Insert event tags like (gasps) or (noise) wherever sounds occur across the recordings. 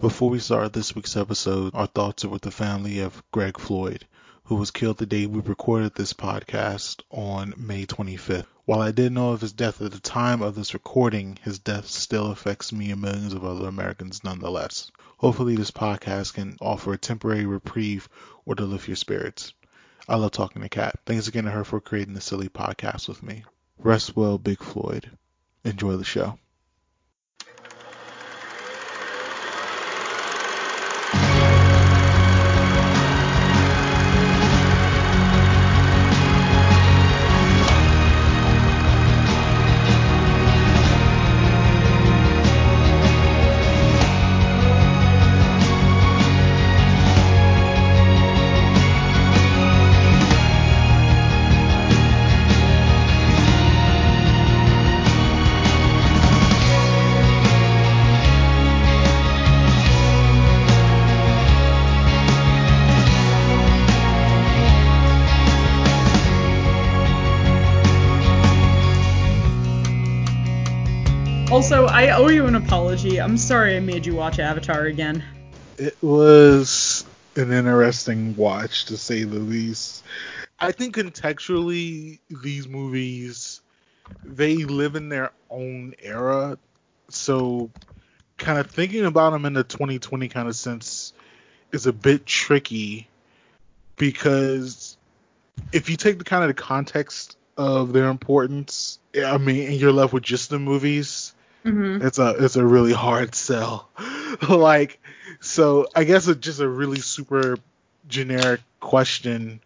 Before we start this week's episode, our thoughts are with the family of Greg Floyd, who was killed the day we recorded this podcast on May 25th. While I didn't know of his death at the time of this recording, his death still affects me and millions of other Americans nonetheless. Hopefully, this podcast can offer a temporary reprieve or to lift your spirits. I love talking to Kat. Thanks again to her for creating the silly podcast with me. Rest well, Big Floyd. Enjoy the show. Sorry I made you watch Avatar again. It was an interesting watch to say the least. I think contextually these movies they live in their own era. So kind of thinking about them in the 2020 kind of sense is a bit tricky because if you take the kind of the context of their importance, I mean, and you're left with just the movies, Mm-hmm. it's a it's a really hard sell. (laughs) like, so I guess it's just a really super generic question,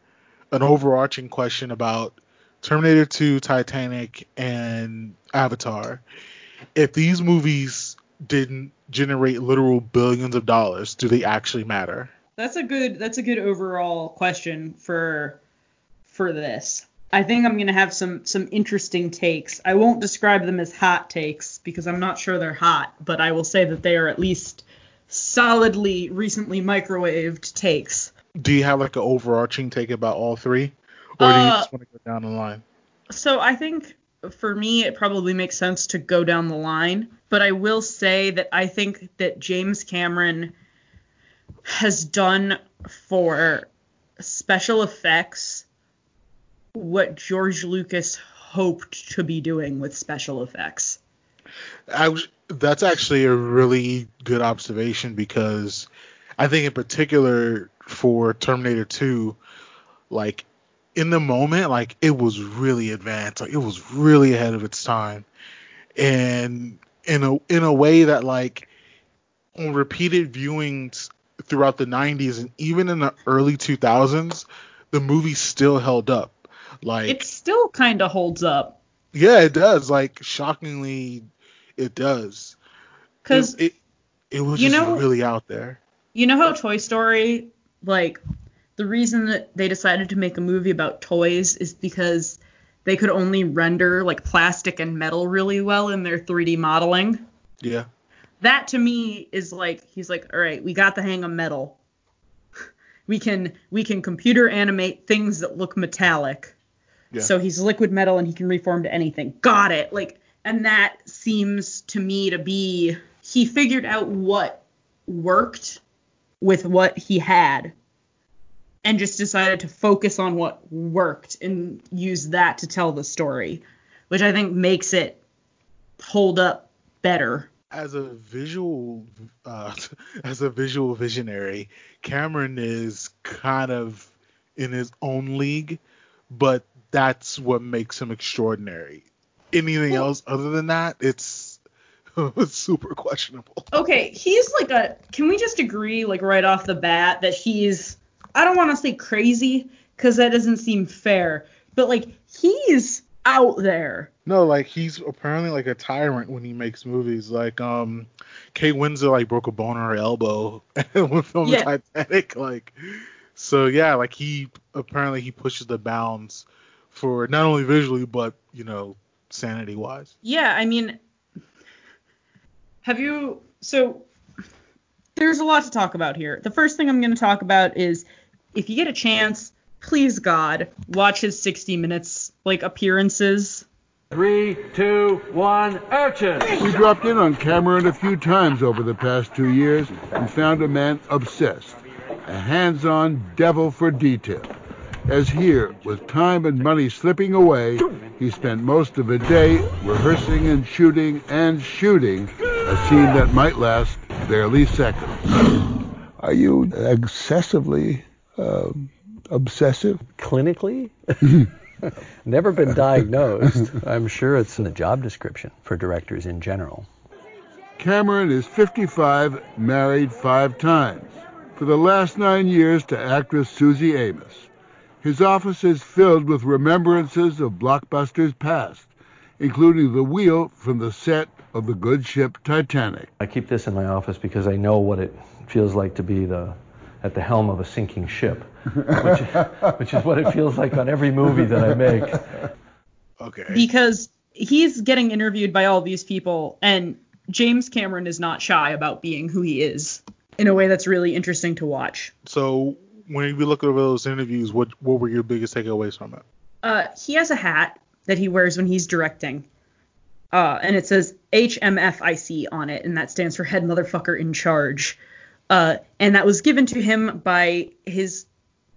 an overarching question about Terminator 2, Titanic, and Avatar. If these movies didn't generate literal billions of dollars, do they actually matter? That's a good that's a good overall question for for this. I think I'm gonna have some some interesting takes. I won't describe them as hot takes because I'm not sure they're hot, but I will say that they are at least solidly recently microwaved takes. Do you have like an overarching take about all three, or do you Uh, just want to go down the line? So I think for me it probably makes sense to go down the line, but I will say that I think that James Cameron has done for special effects what George Lucas hoped to be doing with special effects. I that's actually a really good observation because I think in particular for Terminator 2, like in the moment, like it was really advanced, like it was really ahead of its time, and in a in a way that like on repeated viewings throughout the 90s and even in the early 2000s, the movie still held up. Like It still kind of holds up yeah, it does. Like shockingly, it does. cuz it, it, it was you just know- really out there. You know how Toy Story, like, the reason that they decided to make a movie about toys is because they could only render, like, plastic and metal really well in their 3D modeling? Yeah. That to me is like, he's like, all right, we got the hang of metal. (laughs) We can we can computer animate things that look metallic. Yeah. So he's liquid metal and he can reform to anything. Got it. Like and that seems to me to be he figured out what worked with what he had and just decided to focus on what worked and use that to tell the story, which I think makes it hold up better. As a visual, uh, (laughs) as a visual visionary, Cameron is kind of in his own league, but that's what makes him extraordinary. Anything Well- else other than that, it's, it's (laughs) super questionable. Okay, he's like a. Can we just agree, like right off the bat, that he's. I don't want to say crazy, because that doesn't seem fair, but like he's out there. No, like he's apparently like a tyrant when he makes movies. Like um, Kate Winslet like broke a bone in her elbow (laughs) when filming Yeah. Titanic. Like, so yeah, like he apparently he pushes the bounds for not only visually but you know sanity wise. Yeah, I mean, have you. So, there's a lot to talk about here. The first thing I'm going to talk about is if you get a chance, please God, watch his 60 minutes, like, appearances Three, two, one, action! We dropped in on Cameron a few times over the past two years and found a man obsessed, a hands on devil for detail. As here, with time and money slipping away, he spent most of the day rehearsing and shooting and shooting a scene that might last barely seconds. Are you excessively uh, obsessive? Clinically? (laughs) Never been diagnosed. I'm sure it's in the job description for directors in general. Cameron is 55, married five times. For the last nine years to actress Suzy Amis. His office is filled with remembrances of blockbusters past, including the wheel from the set of the good ship Titanic. I keep this in my office because I know what it feels like to be the at the helm of a sinking ship, (laughs) which, which is what it feels like on every movie that I make. Okay. Because he's getting interviewed by all these people, and James Cameron is not shy about being who he is in a way that's really interesting to watch. So when you look over those interviews, what what were your biggest takeaways from it? Uh, he has a hat that he wears when he's directing. Uh, and it says HMFIC on it, and that stands for Head Motherfucker in Charge. Uh, and that was given to him by his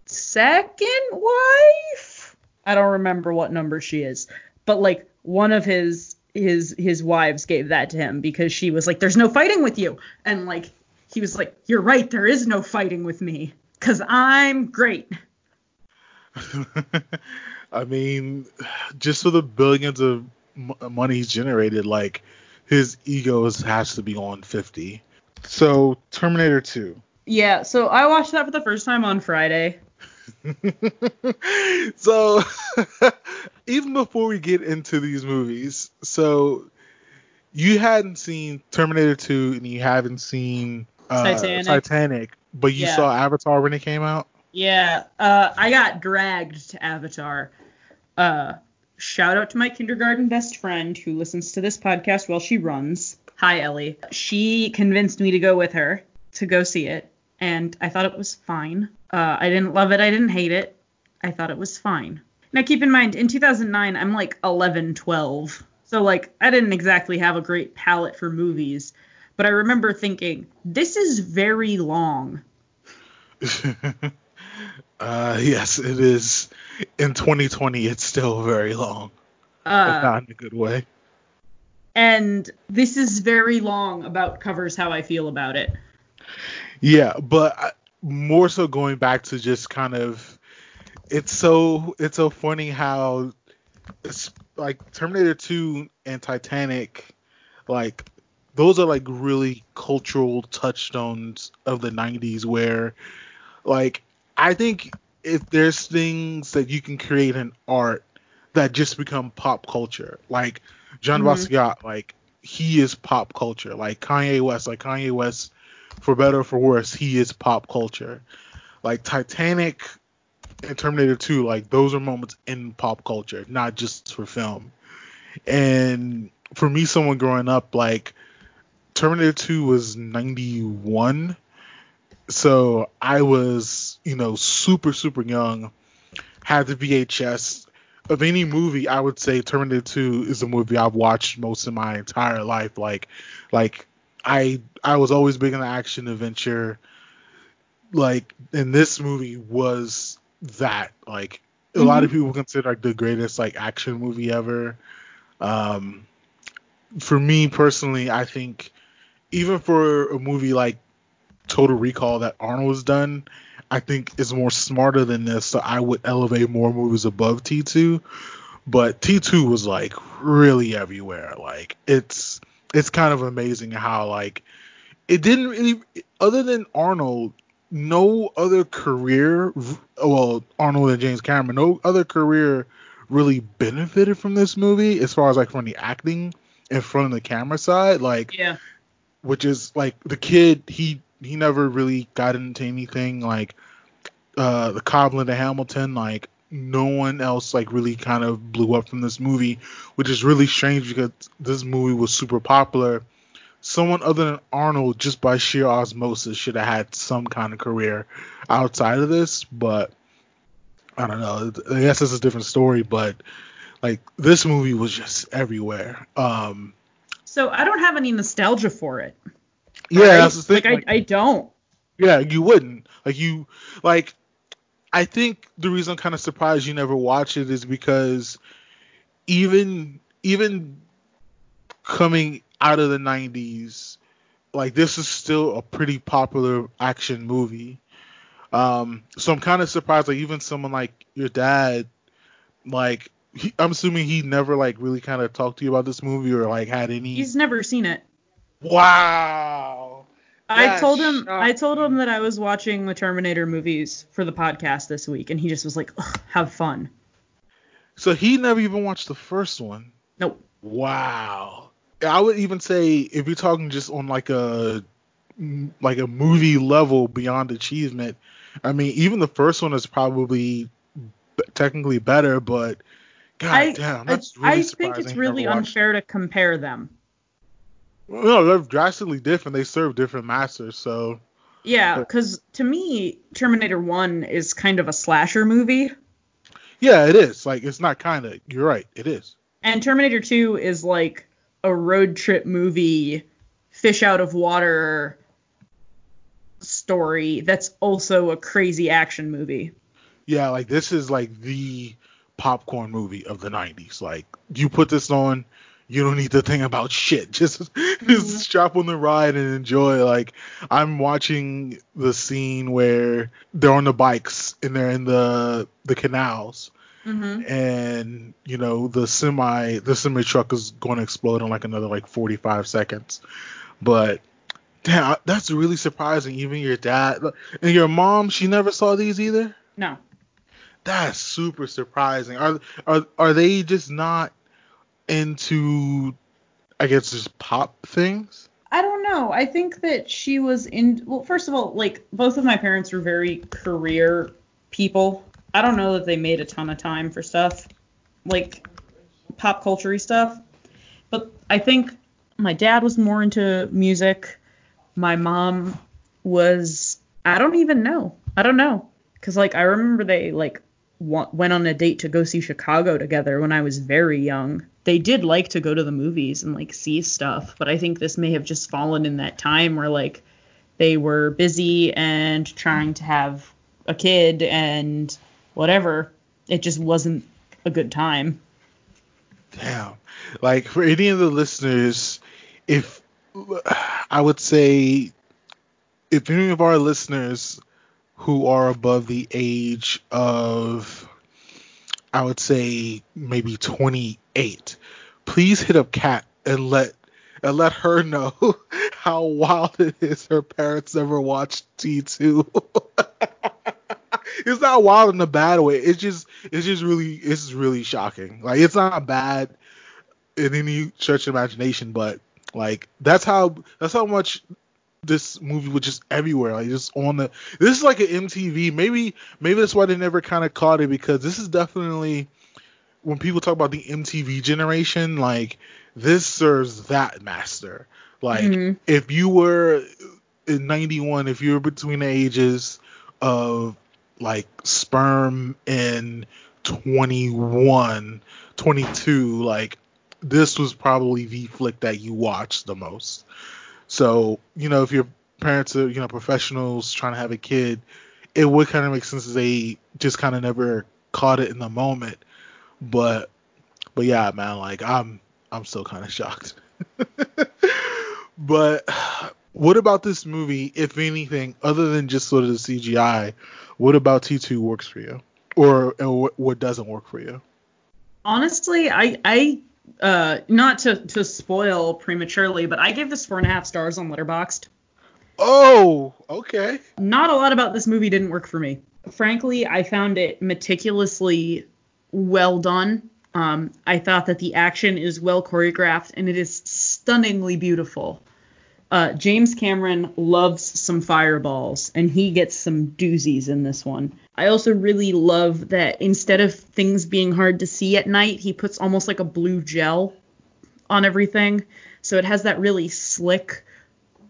second wife. I don't remember what number she is, but like one of his his his wives gave that to him because she was like, "There's no fighting with you," and like he was like, "You're right, there is no fighting with me, cause I'm great." (laughs) I mean, just for the billions of m- money he's generated, like his ego has to be on 50. So Terminator 2. Yeah, so I watched that for the first time on Friday. (laughs) so (laughs) even before we get into these movies, so you hadn't seen Terminator 2 and you haven't seen uh, Titanic. Titanic, but you Yeah. saw Avatar when it came out. Yeah, uh, I got dragged to Avatar. Uh, shout out to my kindergarten best friend who listens to this podcast while she runs. Hi, Ellie. She convinced me to go with her to go see it, and I thought it was fine. Uh, I didn't love it. I didn't hate it. I thought it was fine. Now, keep in mind, in 2009, I'm like 11, 12. So, like, I didn't exactly have a great palate for movies. But I remember thinking, this is very long. (laughs) uh, yes, it is. In 2020, it's still very long, but Uh, not in a good way. and this is very long about covers how I feel about it. Yeah, but more so going back to just kind of, it's so it's so funny how it's like Terminator 2 and Titanic, like those are like really cultural touchstones of the 90s where, like, I think if there's things that you can create in art that just become pop culture, like John Mhm. Basquiat, like he is pop culture, like Kanye West, like Kanye West for better or for worse, he is pop culture. Like Titanic and Terminator 2, like those are moments in pop culture, not just for film. And for me, someone growing up, like Terminator 2 was 91. So I was, you know, super, super young, had the VHS. Of any movie, I would say Terminator 2 is the movie I've watched most of my entire life. Like, like I I was always big into action adventure. Like, and this movie was that. Like, a lot of people consider like the greatest like action movie ever. Um, for me personally, I think even for a movie like Total Recall that Arnold's done, I think is more smarter than this. So I would elevate more movies above T2. But T2 was like really everywhere. Like it's it's kind of amazing how like it didn't really other than Arnold, no other career well, Arnold and James Cameron, no other career really benefited from this movie as far as like from the acting in front of the camera side. Like Yeah. Which is like the kid he he never really got into anything like uh the Coblin to Hamilton like no one else like really kind of blew up from this movie which is really strange because this movie was super popular someone other than Arnold just by sheer osmosis should have had some kind of career outside of this but I don't know I guess it's a different story but like this movie was just everywhere. Um, So I don't have any nostalgia for it. yeah, right? that's the thing. Like, like- I, I don't. Yeah, you wouldn't. Like you like I think the reason I'm kind of surprised you never watch it is because even even coming out of the 90s like this is still a pretty popular action movie. Um so I'm kind of surprised like even someone like your dad like he, I'm assuming he never like really kind of talked to you about this movie or like had any He's never seen it. Wow. I told him I told him that I was watching the Terminator movies for the podcast this week, and he just was like, Ugh, "Have fun." So he never even watched the first one. Nope. Wow. I would even say if you're talking just on like a like a movie level beyond achievement, I mean even the first one is probably technically better, but god I damn, I, that's really I surprising. think it's really unfair to compare them. it. No, they're drastically different. They serve different masters, so Yeah, because to me, Terminator One is kind of a slasher movie, yeah, it is. Like it's not kind of. You're right. It is. and Terminator Two is like a road trip movie, fish out of water story that's also a crazy action movie. Yeah, like this is like the popcorn movie of the 90s. Like you put this on, you don't need to think about (laughs) shit. Just just strap on the ride and enjoy. Like I'm watching the scene where they're on the bikes and they're in the the canals Mm-hmm. and you know the semi the semi truck is going to explode in like another like 45 seconds. But damn, that's really surprising. Even your dad and your mom, she never saw these either. No. That's super surprising. Are are are they just not into I guess just pop things? I don't know. I think that she was in. Well, first of all, like both of my parents were very career people. I don't know that they made a ton of time for stuff like pop culture stuff. But I think my dad was more into music. My mom was. I don't even know. I don't know. Cause like I remember they like went on a date to go see Chicago together when I was very young. They did like to go to the movies and like see stuff, but I think this may have just fallen in that time where like they were busy and trying to have a kid and whatever. It just wasn't a good time. Damn. Like for any of the listeners, if I would say if any of our listeners who are above the age of I would say maybe 28, please hit up Kat and let and let her (laughs) know how wild it is her parents never watched T2. (laughs) it's not wild in a bad way. It's just it's just really it's really shocking. Like it's not bad in any of imagination, but like that's how that's how much this movie was just everywhere. Like just on the this is like an MTV. Maybe maybe that's why they never kind of caught it because this is definitely when people talk about the MTV generation, like this serves that master. Like Mhm. if you were in 91, if you were between the ages of like sperm and 21, 22, like this was probably the flick that you watched the most. So, you know, if your parents are, you know, professionals trying to have a kid, it would kind of make sense they just kind of never caught it in the moment. But, but yeah, man, like I'm, I'm still kind of shocked. (laughs) but what about this movie, if anything, other than just sort of the CGI? What about T2 works for you, or, or what doesn't work for you? Honestly, I I uh not to to spoil prematurely, but I gave this four and a half stars on Letterboxd. Oh, okay. Not a lot about this movie didn't work for me. Frankly, I found it meticulously well done. Um, I thought that the action is well choreographed and it is stunningly beautiful. Uh, James Cameron loves some fireballs, and he gets some doozies in this one. I also really love that instead of things being hard to see at night, he puts almost like a blue gel on everything. So it has that really slick,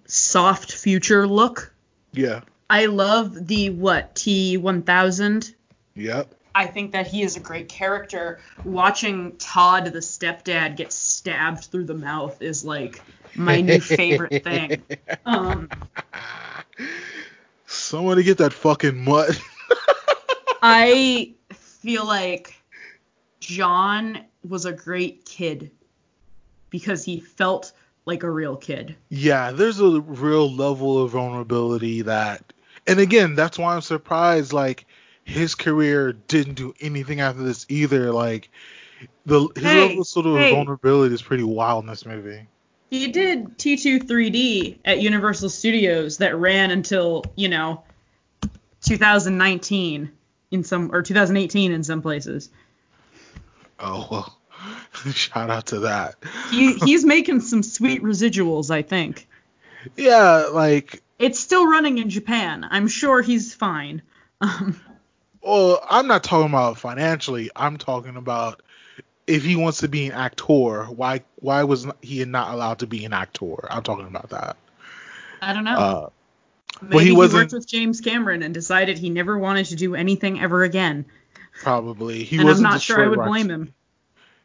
soft future look. Yeah. I love the what T1000. Yep. I think that he is a great character. Watching Todd, the stepdad, get stabbed through the mouth is like my new (laughs) favorite thing. Um, Somebody get that fucking mutt. (laughs) I feel like John was a great kid because he felt like a real kid. yeah, there's a real level of vulnerability that, and again, that's why I'm surprised. Like his career didn't do anything after this either. Like the his Hey, level sort of hey. vulnerability is pretty wild in this movie. He did T2 3D at Universal Studios that ran until, you know, 2019 in some or 2018 in some places. Oh well, (laughs) shout out to that. He he's making some sweet residuals, I think. Yeah, like It's still running in Japan. I'm sure he's fine. Um, Well, I'm not talking about financially. I'm talking about if he wants to be an actor, why why was he not allowed to be an actor? I'm talking about that. I don't know. Uh, Maybe he he, wasn't- worked with James Cameron and decided he never wanted to do anything ever again. probably he and I'm wasn't not sure I would Rock blame City. him.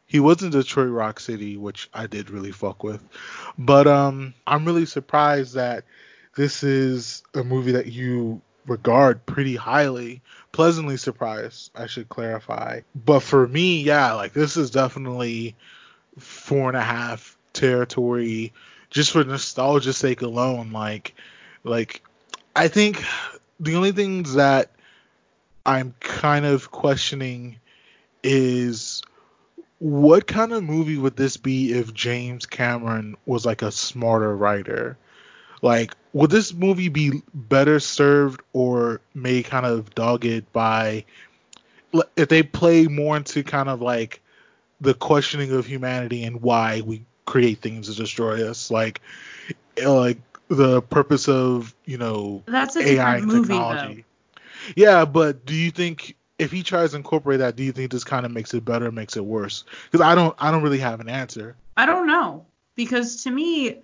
He was in Detroit Rock City, which I did really fuck with. But um, I'm really surprised that this is a movie that you regard pretty highly. Pleasantly surprised, I should clarify. But for me, yeah, like this is definitely four and a half territory, just for nostalgia's sake alone. Like, like I think the only things that I'm kind of questioning is what kind of movie would this be if James Cameron was like a smarter writer? Like, would this movie be better served or made kind of dogged by if they play more into kind of like the questioning of humanity and why we create things to destroy us? Like, uh, like the purpose of you know That's a AI different movie, technology. Yeah, but do you think if he tries to incorporate that, do you think this kind of makes it better, or makes it worse? Because I don't, I don't really have an answer. I don't know because to me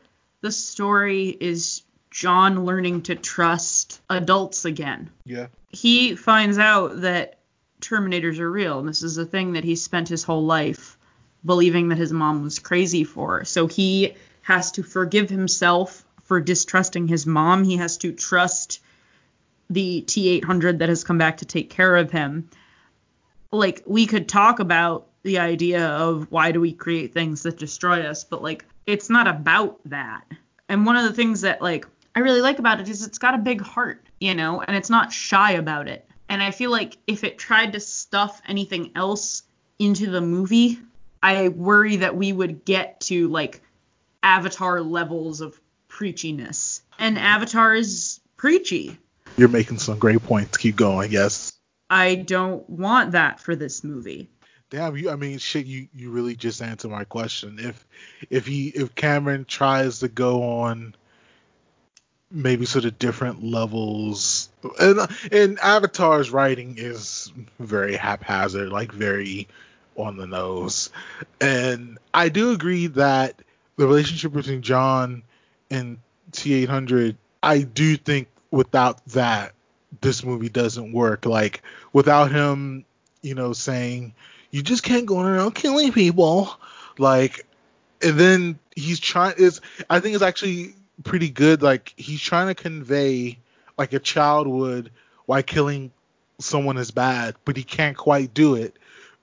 the story is John learning to trust adults again. Yeah. He finds out that Terminators are real, and this is a thing that he spent his whole life believing that his mom was crazy for. So he has to forgive himself for distrusting his mom. He has to trust the T800 that has come back to take care of him. Like we could talk about the idea of why do we create things that destroy us, but like it's not about that. And one of the things that like I really like about it is it's got a big heart, you know, and it's not shy about it. And I feel like if it tried to stuff anything else into the movie, I worry that we would get to like Avatar levels of preachiness. And Avatar is preachy. You're making some great points. Keep going. Yes. I don't want that for this movie. Damn, you. I mean, shit. You, you really just answered my question. If, if he, if Cameron tries to go on, maybe sort of different levels, and and Avatar's writing is very haphazard, like very on the nose, and I do agree that the relationship between John and T800, I do think without that, this movie doesn't work. Like without him, you know, saying you just can't go around killing people, like, and then he's trying. Is I think it's actually pretty good. Like he's trying to convey, like a child would, why killing someone is bad, but he can't quite do it.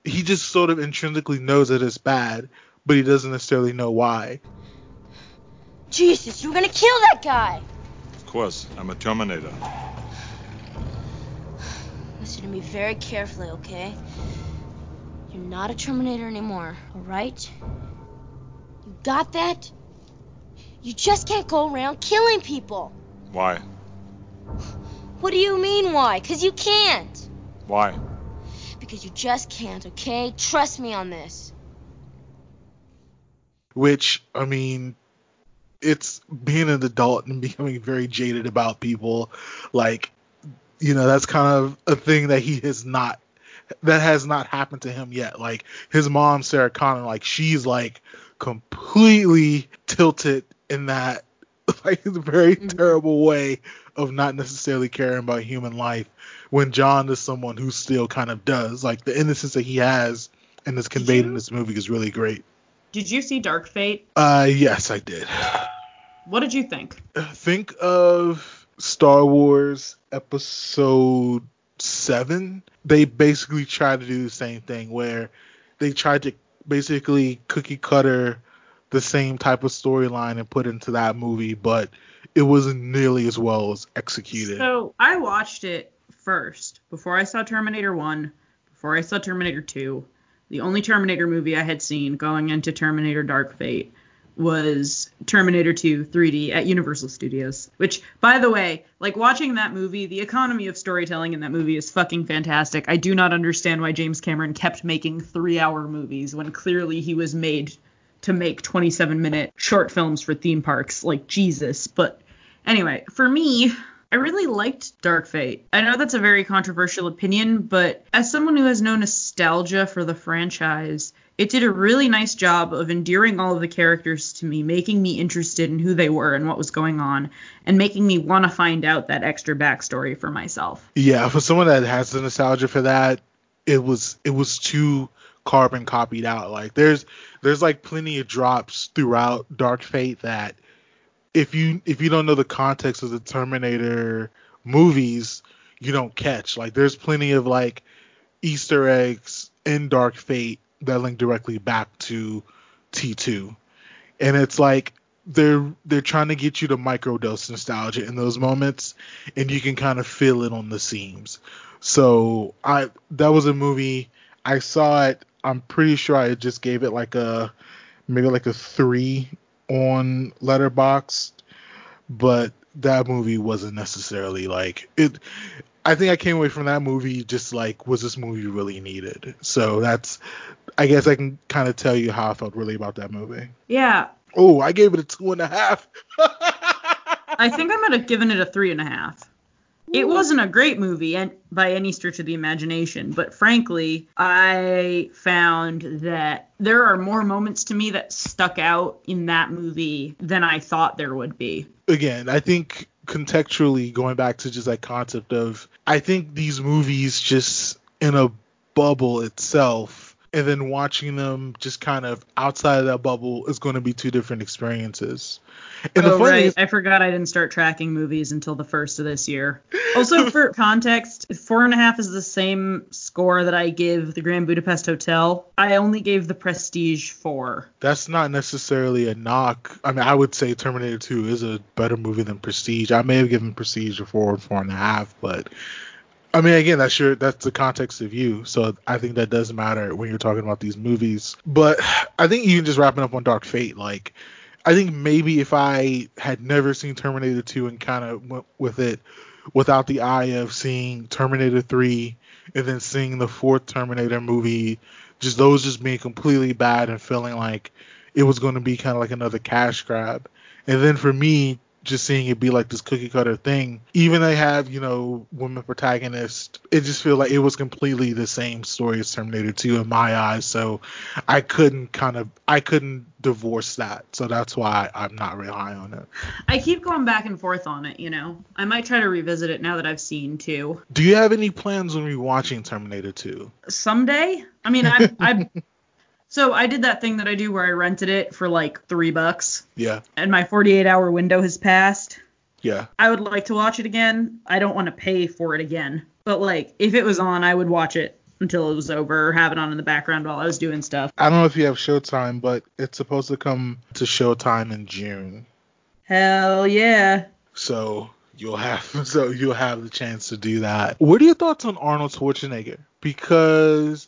He just sort of intrinsically knows that it's bad, but he doesn't necessarily know why. Jesus, you were gonna kill that guy! Of course, I'm a Terminator. Listen to me very carefully, okay? You're not a Terminator anymore, alright? You got that? You just can't go around killing people! Why? What do you mean, why? Because you can't! Why? Because you just can't, okay? Trust me on this. which I mean, it's being an adult and becoming very jaded about people. Like, you know, that's kind of a thing that he has not, that has not happened to him yet. Like his mom, Sarah Connor, like she's like completely tilted in that, (laughs) like very terrible way of not necessarily caring about human life when John is someone who still kind of does. Like the innocence that he has and is conveyed in this movie is really great. Did you see Dark Fate? Uh yes, I did. What did you think? Think of Star Wars episode 7. They basically tried to do the same thing where they tried to basically cookie cutter the same type of storyline and put into that movie, but it wasn't nearly as well as executed. So I watched it first before I saw Terminator 1, before I saw Terminator 2. The only Terminator movie I had seen going into Terminator Dark Fate was Terminator 2 3D at Universal Studios. Which, by the way, like watching that movie, the economy of storytelling in that movie is fucking fantastic. I do not understand why James Cameron kept making three hour movies when clearly he was made to make 27 minute short films for theme parks. Like, Jesus. But Anyway, for me, I really liked Dark Fate. I know that's a very controversial opinion, but as someone who has no nostalgia for the franchise, it did a really nice job of endearing all of the characters to me, making me interested in who they were and what was going on, and making me want to find out that extra backstory for myself. Yeah, for someone that has the nostalgia for that, it was it was too carbon copied out. Like there's there's like plenty of drops throughout Dark Fate that if you if you don't know the context of the Terminator movies, you don't catch. Like there's plenty of like Easter eggs in Dark Fate that link directly back to T2. And it's like they're they're trying to get you to microdose nostalgia in those moments and you can kind of feel it on the seams. So I that was a movie I saw it. I'm pretty sure I just gave it like a maybe like a three on Letterboxd, but that movie wasn't necessarily like it. I think I came away from that movie just like was this movie really needed? So that's I guess I can kind of tell you how I felt really about that movie. Yeah, Oh, I gave it a two and a half. (laughs) I think I might have given it a three and a half. It wasn't a great movie and by any stretch of the imagination, but frankly, I found that there are more moments to me that stuck out in that movie than I thought there would be. again, I think contextually going back to just that concept of I think these movies just in a bubble itself and then watching them just kind of outside of that bubble is going to be two different experiences. And oh, right. is, I forgot I didn't start tracking movies until the first of this year. Also, for (laughs) context, four and a half is the same score that I give the Grand Budapest Hotel. I only gave the Prestige four. that's not necessarily a knock. I mean, I would say Terminator 2 is a better movie than Prestige. I may have given Prestige a four or four and a half, but I mean, again, that's your that's the context of you. So I think that does matter when you're talking about these movies. But I think even just wrapping up on Dark Fate, like I think maybe if I had never seen Terminator 2 and kind of went with it without the eye of seeing Terminator 3 and then seeing the fourth Terminator movie, just those just being completely bad and feeling like it was going to be kind of like another cash grab. And then for me, just seeing it be like this cookie cutter thing, even they have, you know, women protagonists, it just feel like it was completely the same story as Terminator 2 in my eyes. So I couldn't kind of, I couldn't divorce that. So that's why I'm not really high on it. I keep going back and forth on it, you know. I might try to revisit it now that I've seen two. Do you have any plans on rewatching Terminator 2? Someday? I mean, I I (laughs) So I did that thing that I do where I rented it for like 3 bucks Yeah, and my 48 hour window has passed. yeah. I would like to watch it again. I don't want to pay for it again. But like if it was on, I would watch it until it was over or have it on in the background while I was doing stuff. I don't know if you have Showtime, but it's supposed to come to Showtime in June. Hell yeah. So you'll have (laughs) so you'll have the chance to do that. What are your thoughts on Arnold Schwarzenegger? Because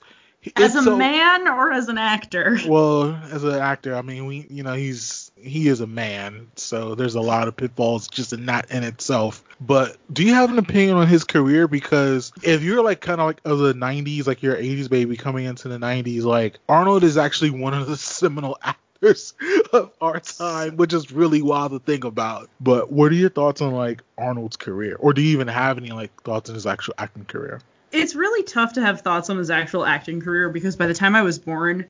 As a man or as an actor? well, as an actor, I mean, we you know he's he is a man, so there's a lot of pitfalls just in that in itself. But do you have an opinion on his career? Because if you're like kind of like of the '90s, like your '80s baby coming into the '90s, like Arnold is actually one of the (laughs) seminal actors of our time, which is really wild to think about. But what are your thoughts on like Arnold's career, or do you even have any like thoughts on his actual acting career? It's really tough to have thoughts on his actual acting career because by the time I was born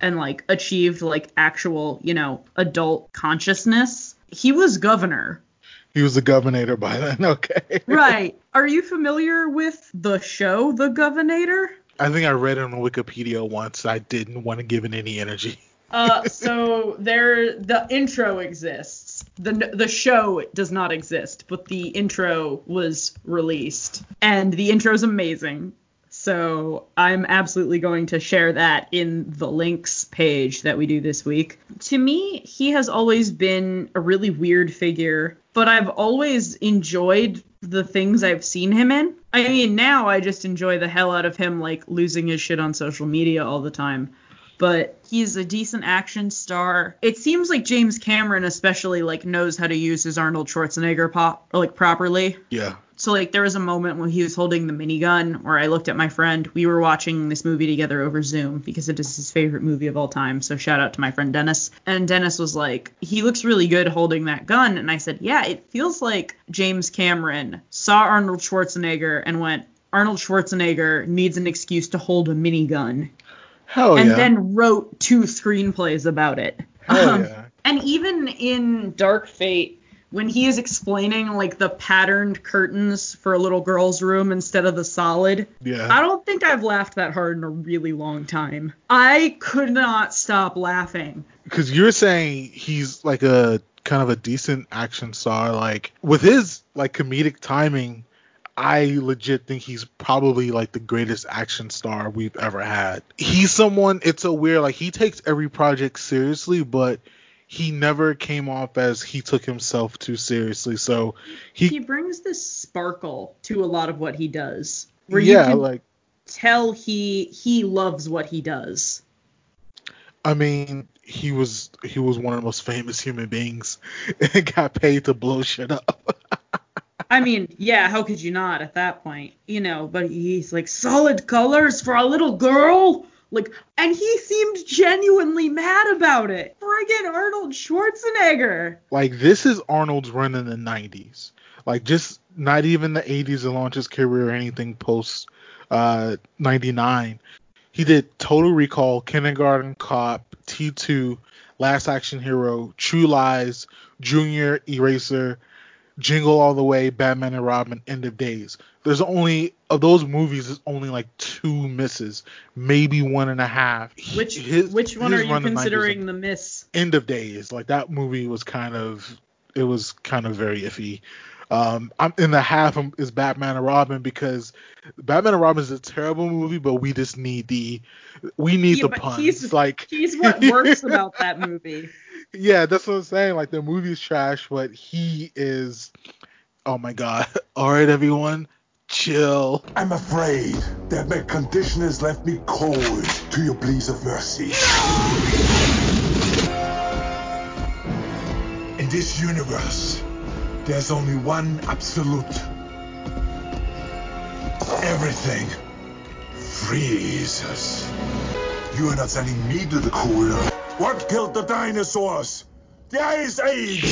and like achieved like actual, you know, adult consciousness, he was governor. He was the governor by then. (laughs) Okay. Right. Are you familiar with the show The Governor? I think I read it on Wikipedia once. I didn't want to give it any energy. (laughs) Uh, so there, the intro exists. the The show does not exist, but the intro was released, and the intro is amazing. So I'm absolutely going to share that in the links page that we do this week. To me, he has always been a really weird figure, but I've always enjoyed the things I've seen him in. I mean, now I just enjoy the hell out of him like losing his shit on social media all the time but he's a decent action star. It seems like James Cameron especially like knows how to use his Arnold Schwarzenegger pop like properly. Yeah. So like there was a moment when he was holding the minigun where I looked at my friend. We were watching this movie together over Zoom because it is his favorite movie of all time. So shout out to my friend Dennis. And Dennis was like, he looks really good holding that gun. And I said, yeah, it feels like James Cameron saw Arnold Schwarzenegger and went, Arnold Schwarzenegger needs an excuse to hold a minigun. Hell and yeah. then wrote two screenplays about it. Hell Um, yeah. And even in Dark Fate, when he is explaining like the patterned curtains for a little girl's room instead of the solid, Yeah. I don't think I've laughed that hard in a really long time. I could not stop laughing. because you're saying he's like a kind of a decent action star like with his like comedic timing i legit think he's probably like the greatest action star we've ever had he's someone it's so weird like he takes every project seriously but he never came off as he took himself too seriously so He, he, brings this sparkle to a lot of what he does. Where yeah you can like tell he he loves what he does. I mean, he was he was one of the most famous human beings (laughs) and got paid to blow shit up. (laughs) I mean, yeah, how could you not at that point? You know, but he's like solid colors for a little girl. Like, and he seemed genuinely mad about it. Friggin' Arnold Schwarzenegger. like this is Arnold's run in the 90s. Like just not even the 80s to launch his career or anything post uh 99. He did Total Recall, Kindergarten Cop, T2, Last Action Hero, True Lies, Junior Eraser, Jingle All the Way, Batman and Robin, End of Days. There's only of those movies, there's only like two misses, maybe one and a half. Which his- which one are you run the 90s considering the miss? end of days like that movie was kind of it was kind of very iffy um i'm in the half is batman and robin because batman and robin is a terrible movie but we just need the we need Yeah, the puns he's- like He's what works (laughs) about that movie. Yeah that's what i'm saying like the movie's trash but he is oh my god (laughs) all right everyone chill I'm afraid that my condition has left me cold to your pleas of mercy. In this universe, there's only one absolute. Everything freezes. You are not sending me to the cooler. What killed the dinosaurs? The Ice Age!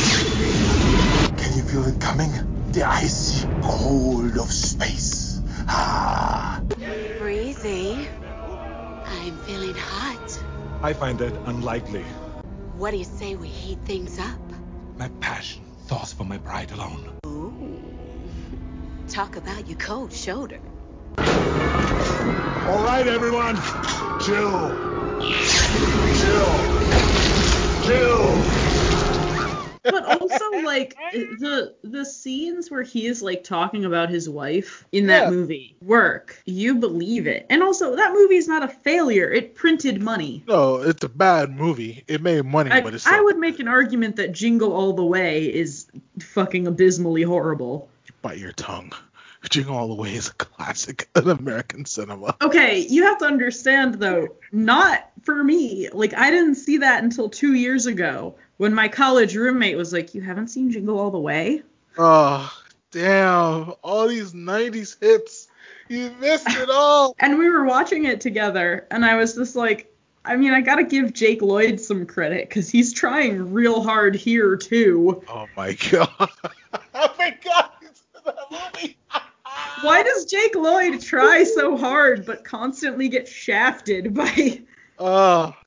Can you feel it coming? The icy cold of space. Ah. Breezy. I'm feeling hot. I find that unlikely. What do you say we heat things up? My passion, thoughts for my bride alone. Ooh. Talk about your cold shoulder. All right, everyone, chill. Chill. But also like the the scenes where he is like talking about his wife in that Yeah. movie work. You believe it. And also that movie is not a failure. It printed money. no it's a bad movie it made money I, but it's I would make an argument that Jingle All the Way is fucking abysmally horrible. bite your tongue jingle all the way is a classic (laughs) in american cinema Okay, you have to understand though, not for me. Like I didn't see that until 2 years ago when my college roommate was like, "You haven't seen Jingle All the Way?" Oh, damn. All these 90s hits. You missed it all. (laughs) And we were watching it together and I was just like, I mean, I got to give Jake Lloyd some credit cuz he's trying real hard here too. oh, my (laughs) God. Oh I forgot he's in that movie. Why does Jake Lloyd try so hard but constantly get shafted by (laughs) Oh. (laughs)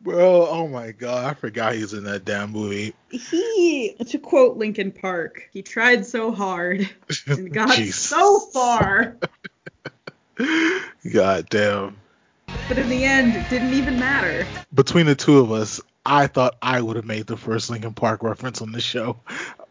Bro, oh my god, I forgot he's in that damn movie. He, to quote Linkin Park, he tried so hard (laughs) and got so far, God damn. but in the end, it didn't even matter. Between the two of us, I thought I would have made the first Linkin Park reference on the show,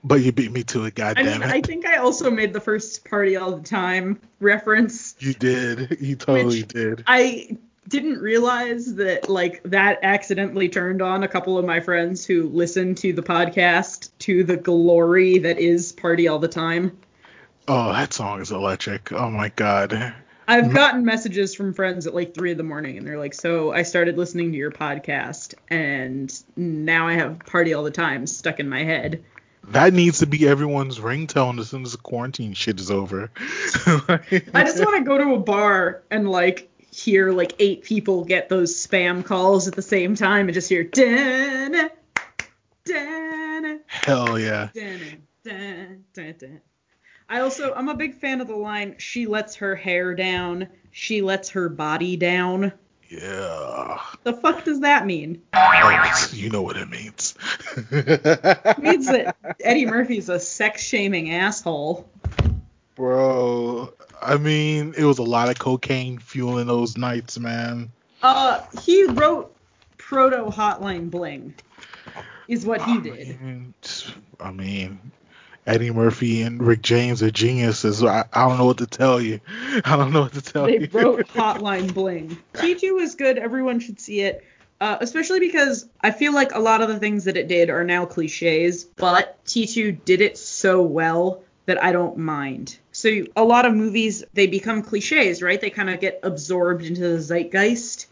but you beat me to it. God I mean, it! I think I also made the first party all the time reference. you did. You totally did. I didn't realize that like that accidentally turned on a couple of my friends who listen to the podcast to the glory that is party all the time. Oh, that song is electric. Oh my god. I've gotten messages from friends at like three in the morning, and they're like, "So I started listening to your podcast, and now I have party all the time stuck in my head." That needs to be everyone's ringtone as soon as the quarantine shit is over. (laughs) I just want to go to a bar and like hear like eight people get those spam calls at the same time and just hear dun Hell yeah. dun dun dun dun. I also I'm a big fan of the line she lets her hair down, she lets her body down. Yeah. The fuck does that mean? Oh, you know what it means. (laughs) It means that Eddie Murphy's a sex shaming asshole. Bro, I mean, it was a lot of cocaine fueling those nights, man. Uh, he wrote Proto Hotline Bling, is what he did. Mean, I mean, Eddie Murphy and Rick James are geniuses. I, I don't know what to tell you. (laughs) I don't know what to tell They you. They wrote (laughs) Hotline Bling. T2 is good. Everyone should see it. Uh, especially because I feel like a lot of the things that it did are now cliches, but T2 did it so well that I don't mind. So a lot of movies they become cliches, right? They kind of get absorbed into the zeitgeist.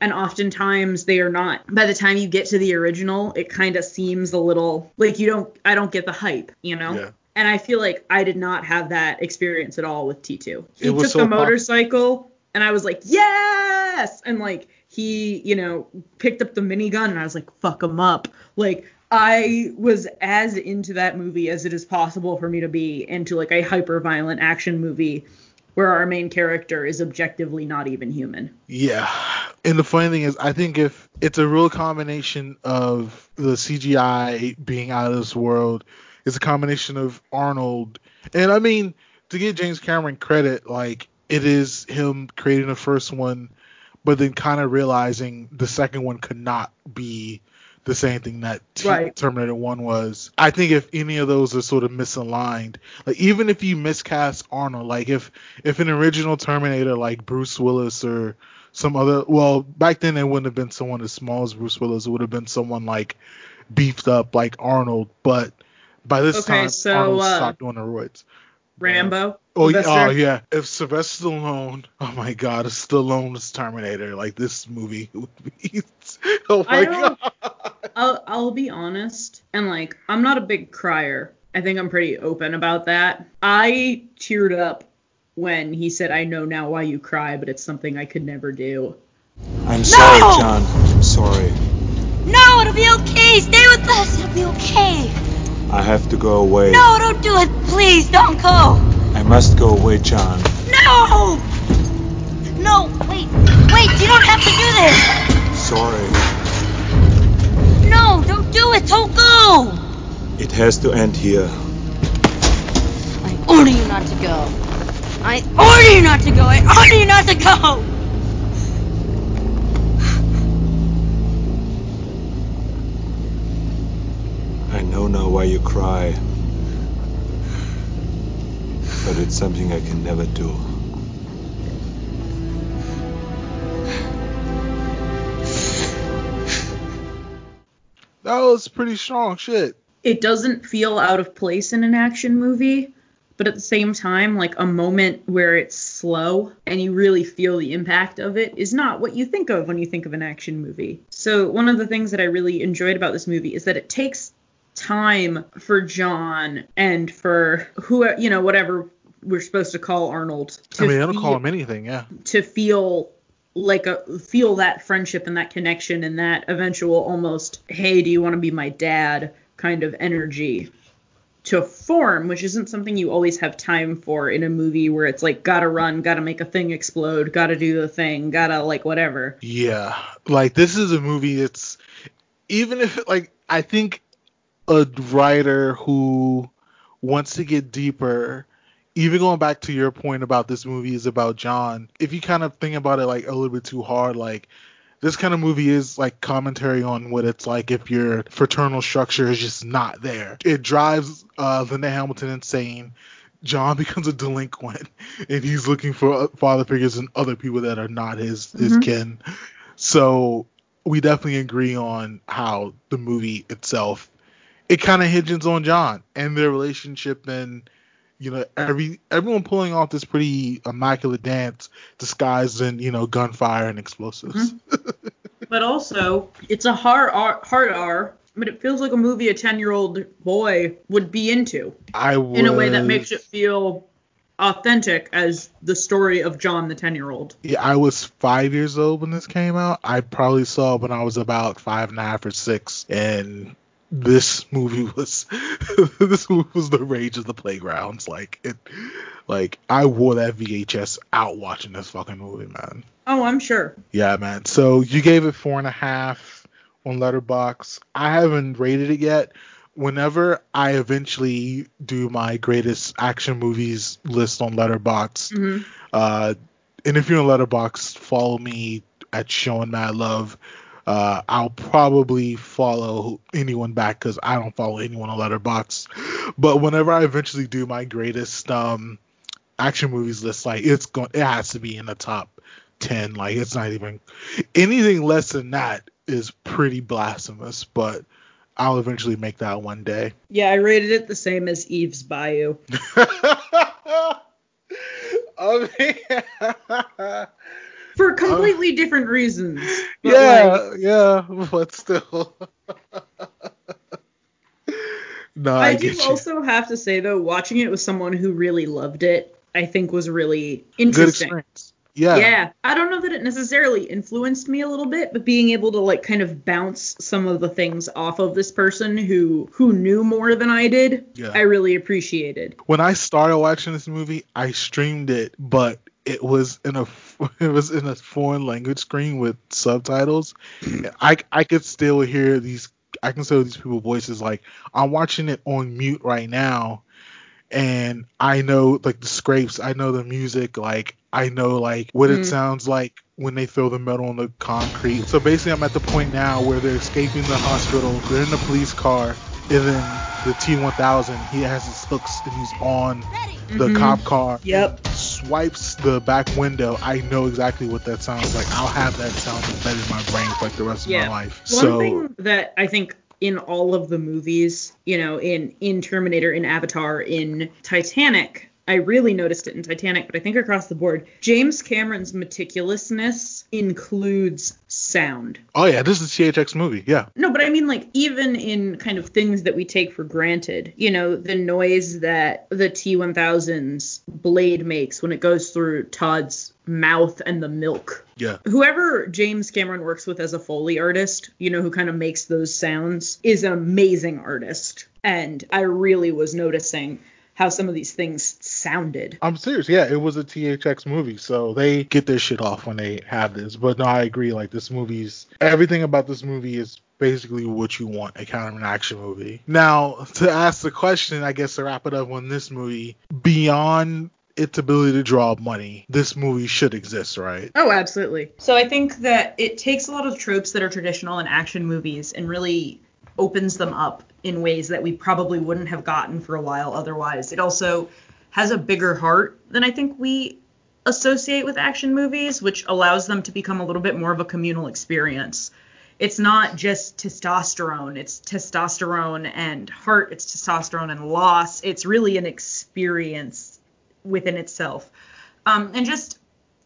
And oftentimes they are not. By the time you get to the original, it kind of seems a little like you don't I don't get the hype, you know? Yeah. And I feel like I did not have that experience at all with T2. He It was took so the pop- motorcycle and I was like, yes! And like he, you know, picked up the minigun and I was like, fuck him up. Like I was as into that movie as it is possible for me to be into like a hyper violent action movie where our main character is objectively not even human. Yeah. And the funny thing is, I think if it's a real combination of the CGI being out of this world, it's a combination of Arnold. And I mean, to give James Cameron credit, like, it is him creating the first one, but then kind of realizing the second one could not be the same thing that T- Right. Terminator 1 was. I think if any of those are sort of misaligned, like even if you miscast Arnold, like if if an original Terminator like Bruce Willis or some other well, back then it wouldn't have been someone as small as Bruce Willis, it would have been someone like beefed up like Arnold, but by this Okay, time so, Arnold uh, stopped doing the roids. Rambo. Oh yeah, Sylvester? oh yeah. If Sylvester Stallone, (laughs) oh my God, if Stallone was Terminator, like this movie would be. (laughs) Oh my I don't- God. I'll, I'll be honest, and like, I'm not a big crier. I think I'm pretty open about that. I teared up when he said, I know now why you cry, but it's something I could never do. I'm sorry, No! John. I'm sorry. No, it'll be okay. Stay with us. It'll be okay. I have to go away. No, don't do it. Please, don't go. I must go away, John. No! No, wait. Wait, you don't have to do this. Sorry. No, don't do it. Don't go. It has to end here. I order you not to go. I order you not to go. I order you not to go. I know now why you cry. But it's something I can never do. That was pretty strong shit. It doesn't feel out of place in an action movie, but at the same time, like a moment where it's slow and you really feel the impact of it is not what you think of when you think of an action movie. So, one of the things that I really enjoyed about this movie is that it takes time for John and for who, you know, whatever we're supposed to call Arnold. To I mean, I don't call him anything, yeah. to feel like a feel that friendship and that connection and that eventual almost hey do you want to be my dad kind of energy to form, which isn't something you always have time for in a movie where it's like gotta run, gotta make a thing explode, gotta do the thing, gotta like whatever. Yeah, like this is a movie that's even if like I think a writer who wants to get deeper even going back to your point about this movie is about John, if you kind of think about it like a little bit too hard, like this kind of movie is like commentary on what it's like if your fraternal structure is just not there. It drives uh, Linda Hamilton insane. John (laughs) becomes a delinquent, and he's looking for uh, father figures and other people that are not his his Mhm. kin. So we definitely agree on how the movie itself it kind of hinges on John and their relationship and you know every everyone pulling off this pretty immaculate dance disguised in you know gunfire and explosives. Mm-hmm. But also, it's a hard R, hard R, but it feels like a movie a 10 year old boy would be into I was, in a way that makes it feel authentic as the story of John the 10 year old. Yeah, I was five years old when this came out. I probably saw it when I was about five and a half or six, and this movie was (laughs) this movie was the rage of the playgrounds. Like it, like I wore that VHS out watching this fucking movie, man. Oh, I'm sure. Yeah, man. So you gave it four and a half on Letterboxd. I haven't rated it yet. Whenever I eventually do my greatest action movies list on Letterboxd, hmm uh, and if you're on Letterboxd, follow me at Showing Mad Love. Uh, I'll probably follow anyone back because I don't follow anyone on Letterboxd. But whenever I eventually do my greatest um, action movies list, like it's going, it has to be in the top ten. Like it's not even anything less than that is pretty blasphemous. But I'll eventually make that one day. Yeah, I rated it the same as Eve's Bayou. (laughs) I mean, (laughs) For uh, completely different reasons. Yeah, like, yeah, (laughs) but still. (laughs) no, I, I do also have to say though, watching it with someone who really loved it, I think was really interesting. Yeah. Yeah. I don't know that it necessarily influenced me a little bit, but being able to like kind of bounce some of the things off of this person who who knew more than I did, Yeah. I really appreciated. When I started watching this movie, I streamed it, but it was in a (laughs) it was in a foreign language screen with subtitles. I I could still hear these I can still hear these people voices like I'm watching it on mute right now and I know like the scrapes, I know the music, like I know like what it Mm. sounds like when they throw the metal on the concrete. So basically I'm at the point now where they're escaping the hospital, they're in the police car, and then the T1000, he has his hooks and he's on the Mhm. cop car. Yep. Swipes the back window. I know exactly what that sounds like. I'll have that sound embedded in my brain for like the rest of my life. One so thing that I think in all of the movies, you know, in in Terminator, in Avatar, in Titanic, I really noticed it in Titanic, but I think across the board, James Cameron's meticulousness includes sound. oh yeah, this is a THX movie. Yeah. No, but I mean like even in kind of things that we take for granted, you know, the noise that the T1000's blade makes when it goes through Todd's mouth and the milk Yeah. whoever James Cameron works with as a Foley artist, you know, who kind of makes those sounds, is an amazing artist. And I really was noticing how some of these things sounded. I'm serious. Yeah, it was a THX movie, so they get their shit off when they have this. But no, I agree. Like this movie's everything about this movie is basically what you want a an action movie. Now, to ask the question, I guess to wrap it up on this movie, beyond its ability to draw money, this movie should exist, right? Oh, absolutely. So I think that it takes a lot of tropes that are traditional in action movies and really opens them up in ways that we probably wouldn't have gotten for a while otherwise. It also has a bigger heart than I think we associate with action movies, which allows them to become a little bit more of a communal experience. It's not just testosterone, it's testosterone and heart, it's testosterone and loss. It's really an experience within itself. Um, and just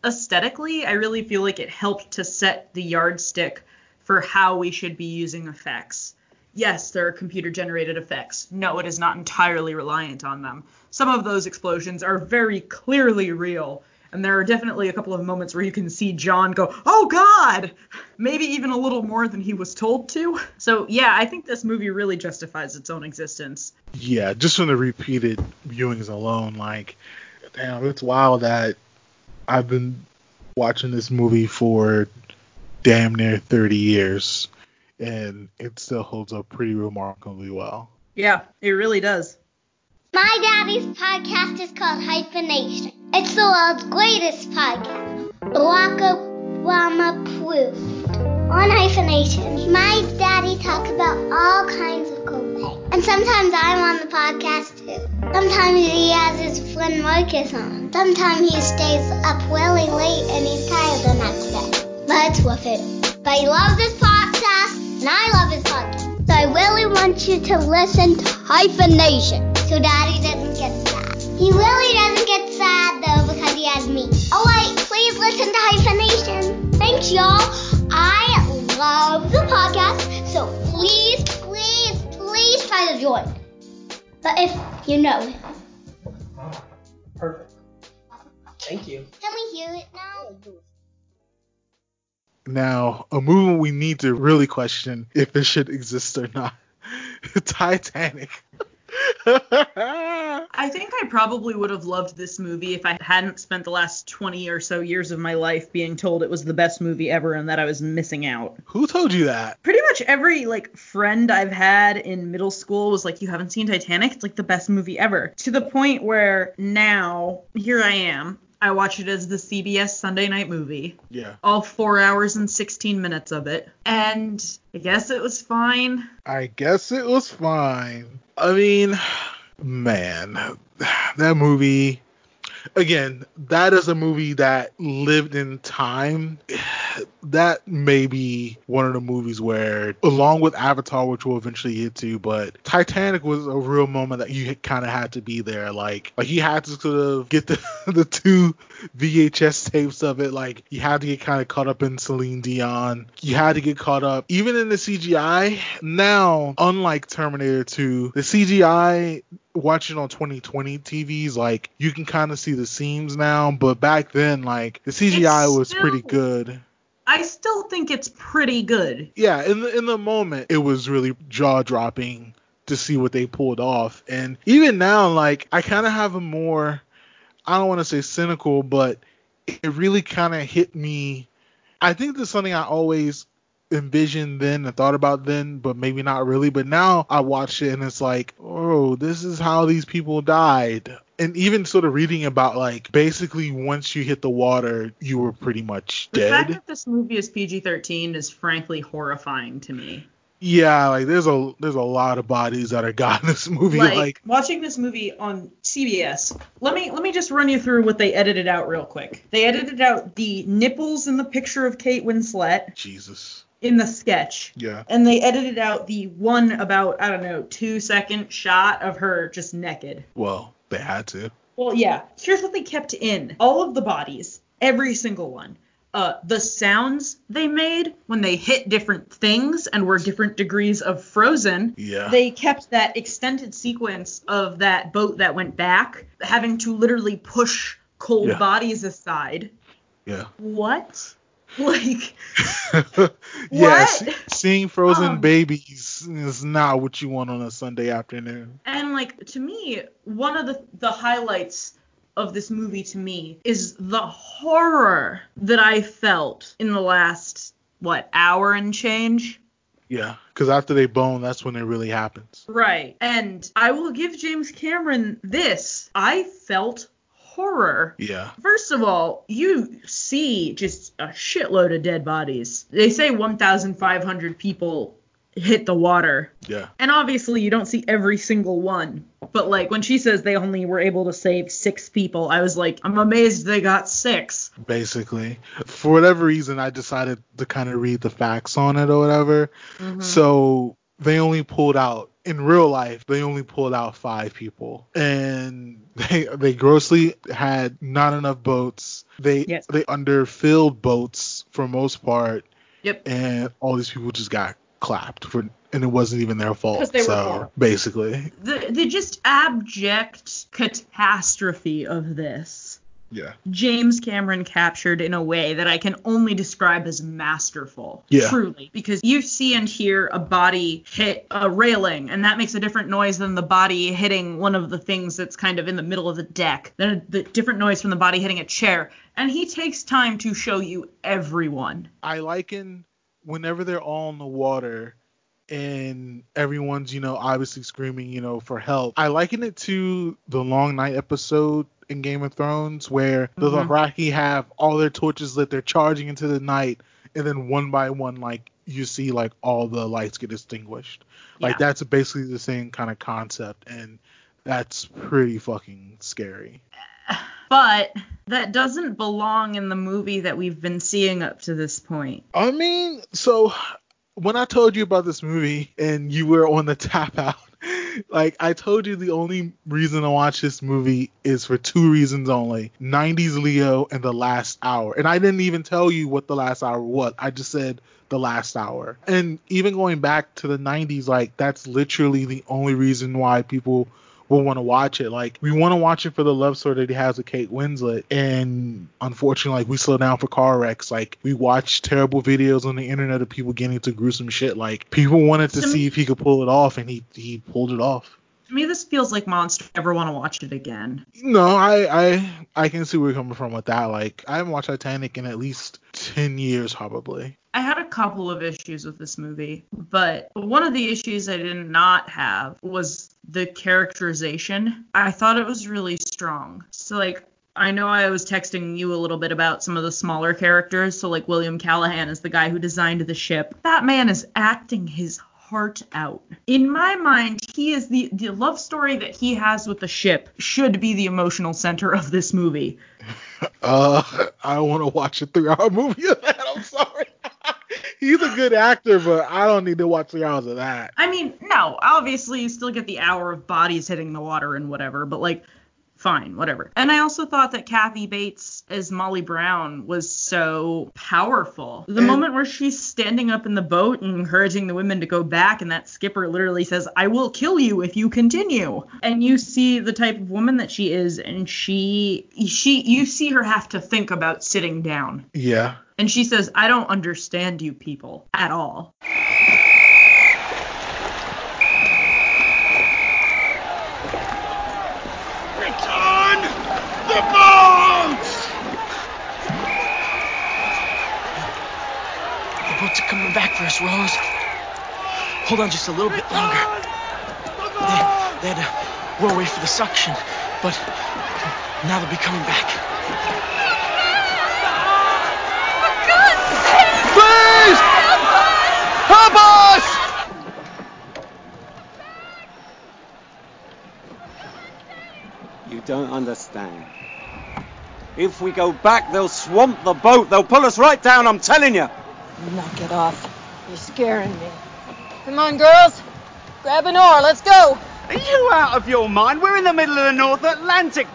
aesthetically, I really feel like it helped to set the yardstick for how we should be using effects. Yes, there are computer generated effects. No, it is not entirely reliant on them. Some of those explosions are very clearly real, And there are definitely a couple of moments where you can see John go, "Oh God!" Maybe even a little more than he was told to. So yeah, I think this movie really justifies its own existence. Yeah, just from the repeated viewings alone, like, damn, it's wild that I've been watching this movie for damn near 30 years, and it still holds up pretty remarkably well. Yeah, it really does. My daddy's podcast is called Hyphenation. It's the world's greatest podcast. Barack Obama approved. On Hyphenation, my daddy talks about all kinds of cool things. And sometimes I'm on the podcast too. Sometimes he has his friend Marcus on. Sometimes he stays up really late and he's tired the next day. But it's worth it. But he loves this podcast and I love his podcast. So I really want you to listen to Hyphenation so daddy doesn't get sad. He really doesn't get sad though because he has me. Alright, please listen to Hyphenation. Thanks y'all. I love the podcast, so please, please, please try to join. But if you know him. Perfect. Thank you. Can we hear it now? Now, a movie we need to really question if it should exist or not. (laughs) Titanic. (laughs) I think I probably would have loved this movie if I hadn't spent the last 20 or so years of my life being told it was the best movie ever and that I was missing out. Who told you that? Pretty much every like friend I've had in middle school was like, "You haven't seen Titanic? It's like the best movie ever." To the point where now here I am. I watch it as the CBS Sunday night movie. Yeah. All four hours and 16 minutes of it. And I guess it was fine. I guess it was fine. I mean, man, that movie. Again, that is a movie that lived in time. That may be one of the movies where, along with Avatar, which we'll eventually get to, but Titanic was a real moment that you kind of had to be there. Like, like you had to sort of get the (laughs) the two VHS tapes of it. Like, you had to get kind of caught up in Celine Dion. You had to get caught up even in the CGI. Now, unlike Terminator 2, the CGI watching on 2020 TVs, like you can kind of see the seams now, but back then, like the CGI It's was still- pretty good. I still think it's pretty good. Yeah, in the in the moment, it was really jaw dropping to see what they pulled off, and even now, like I kind of have a more, I don't want to say cynical, but it really kind of hit me. I think there's something I always envisioned then and thought about then, but maybe not really. But now I watch it and it's like, oh, this is how these people died. And even sort of reading about like basically once you hit the water, you were pretty much dead. The fact that this movie is PG-13 is frankly horrifying to me. Yeah, like there's a there's a lot of bodies that are got in this movie. like, Like, watching this movie on CBS. Let me let me just run you through what they edited out real quick. They edited out the nipples in the picture of Kate Winslet Jesus. In the sketch. Yeah. And they edited out the one about I don't know, 2 second shot of her just naked. Well, they had to. Well, yeah. Here's what they kept in. All of the bodies, every single one. Uh, the sounds they made when they hit different things and were different degrees of frozen. Yeah. They kept that extended sequence of that boat that went back, having to literally push cold Yeah. bodies aside. Yeah. What? (laughs) Like, (laughs) yeah. See- seeing frozen Um, babies is not what you want on a Sunday afternoon. and like to me, one of the the highlights of this movie to me is the horror that I felt in the last what hour and change. Yeah. Because after they bone, that's when it really happens. Right. And I will give James Cameron this. I felt horror. Yeah. First of all, you see just a shitload of dead bodies. They say 1,500 people hit the water. Yeah. And obviously, you don't see every single one. But like when she says they only were able to save six people, I was like, I'm amazed they got six. Basically. For whatever reason, I decided to kind of read the facts on it or whatever. Mm-hmm. So they only pulled out in real life. They only pulled out five people, and (laughs) they they grossly had not enough boats. They Yes. they underfilled boats for most part, Yep. and all these people just got clapped for, and it wasn't even their fault. they so poor. basically, The the just abject catastrophe of this Yeah. James Cameron captured in a way that I can only describe as masterful. Yeah. Truly. Because you see and hear a body hit a railing, and that makes a different noise than the body hitting one of the things that's kind of in the middle of the deck. Then the different noise from the body hitting a chair. And he takes time to show you everyone. I liken whenever they're all in the water and everyone's, you know, obviously screaming, you know, for help. I liken it to the Long Night episode in Game of Thrones where the Mhm. Dothraki have all their torches lit, they're charging into the night, and then one by one, like you see, like all the lights get extinguished. Like that's basically the same kind of concept, and that's pretty fucking scary. (sighs) But that doesn't belong in the movie that we've been seeing up to this point. I mean, so when I told you about this movie and you were on the (laughs) tap out, like I told you the only reason to watch this movie is for two reasons only 90s Leo and the last hour. And I didn't even tell you what the last hour was. I just said the last hour. And even going back to the 90s, like that's literally the only reason why people will want to watch it. Like we want to watch it for the love story that he has with Kate Winslet, and unfortunately, like we slow down for car wrecks. Like we watch terrible videos on the internet of people getting into gruesome shit. Like people wanted to To see if he could pull it off, and he he pulled it off. To me, this feels like Monster. I Never want to watch it again. No, I I I can see where you're coming from with that. Like I haven't watched Titanic in at least ten years probably. I had a couple of issues with this movie, but one of the issues I did not have was the characterization. I thought it was really strong. So like I know I was texting you a little bit about some of the smaller characters. So like William Callahan is the guy who designed the ship. That man is acting his heart out. In my mind, he is the the love story that he has with the ship should be the emotional center of this movie. (laughs) Uh, I don't want to watch a three-hour movie of that. I'm sorry. (laughs) He's a good actor, but I don't need to watch three hours of that. I mean, no, obviously you still get the hour of bodies hitting the water and whatever, but like, fine, whatever. And I also thought that Kathy Bates as Molly Brown was so powerful. The And- moment where she's standing up in the boat and encouraging the women to go back, and that skipper literally says, I will kill you if you continue. And you see the type of woman that she is, and she, she, you see her have to think about sitting down. Yeah. And she says, I don't understand you people at all. Return the boats! The boats are coming back for us, Rose. Hold on just a little bit longer. They, they had uh, to row away for the suction, but now they'll be coming back. Please! Help us! You don't understand. If we go back, they'll swamp the boat. They'll pull us right down, I'm telling you. Knock it off. You're scaring me. Come on, girls. Grab an oar. Let's go. Are you out of your mind? We're in the middle of the North Atlantic.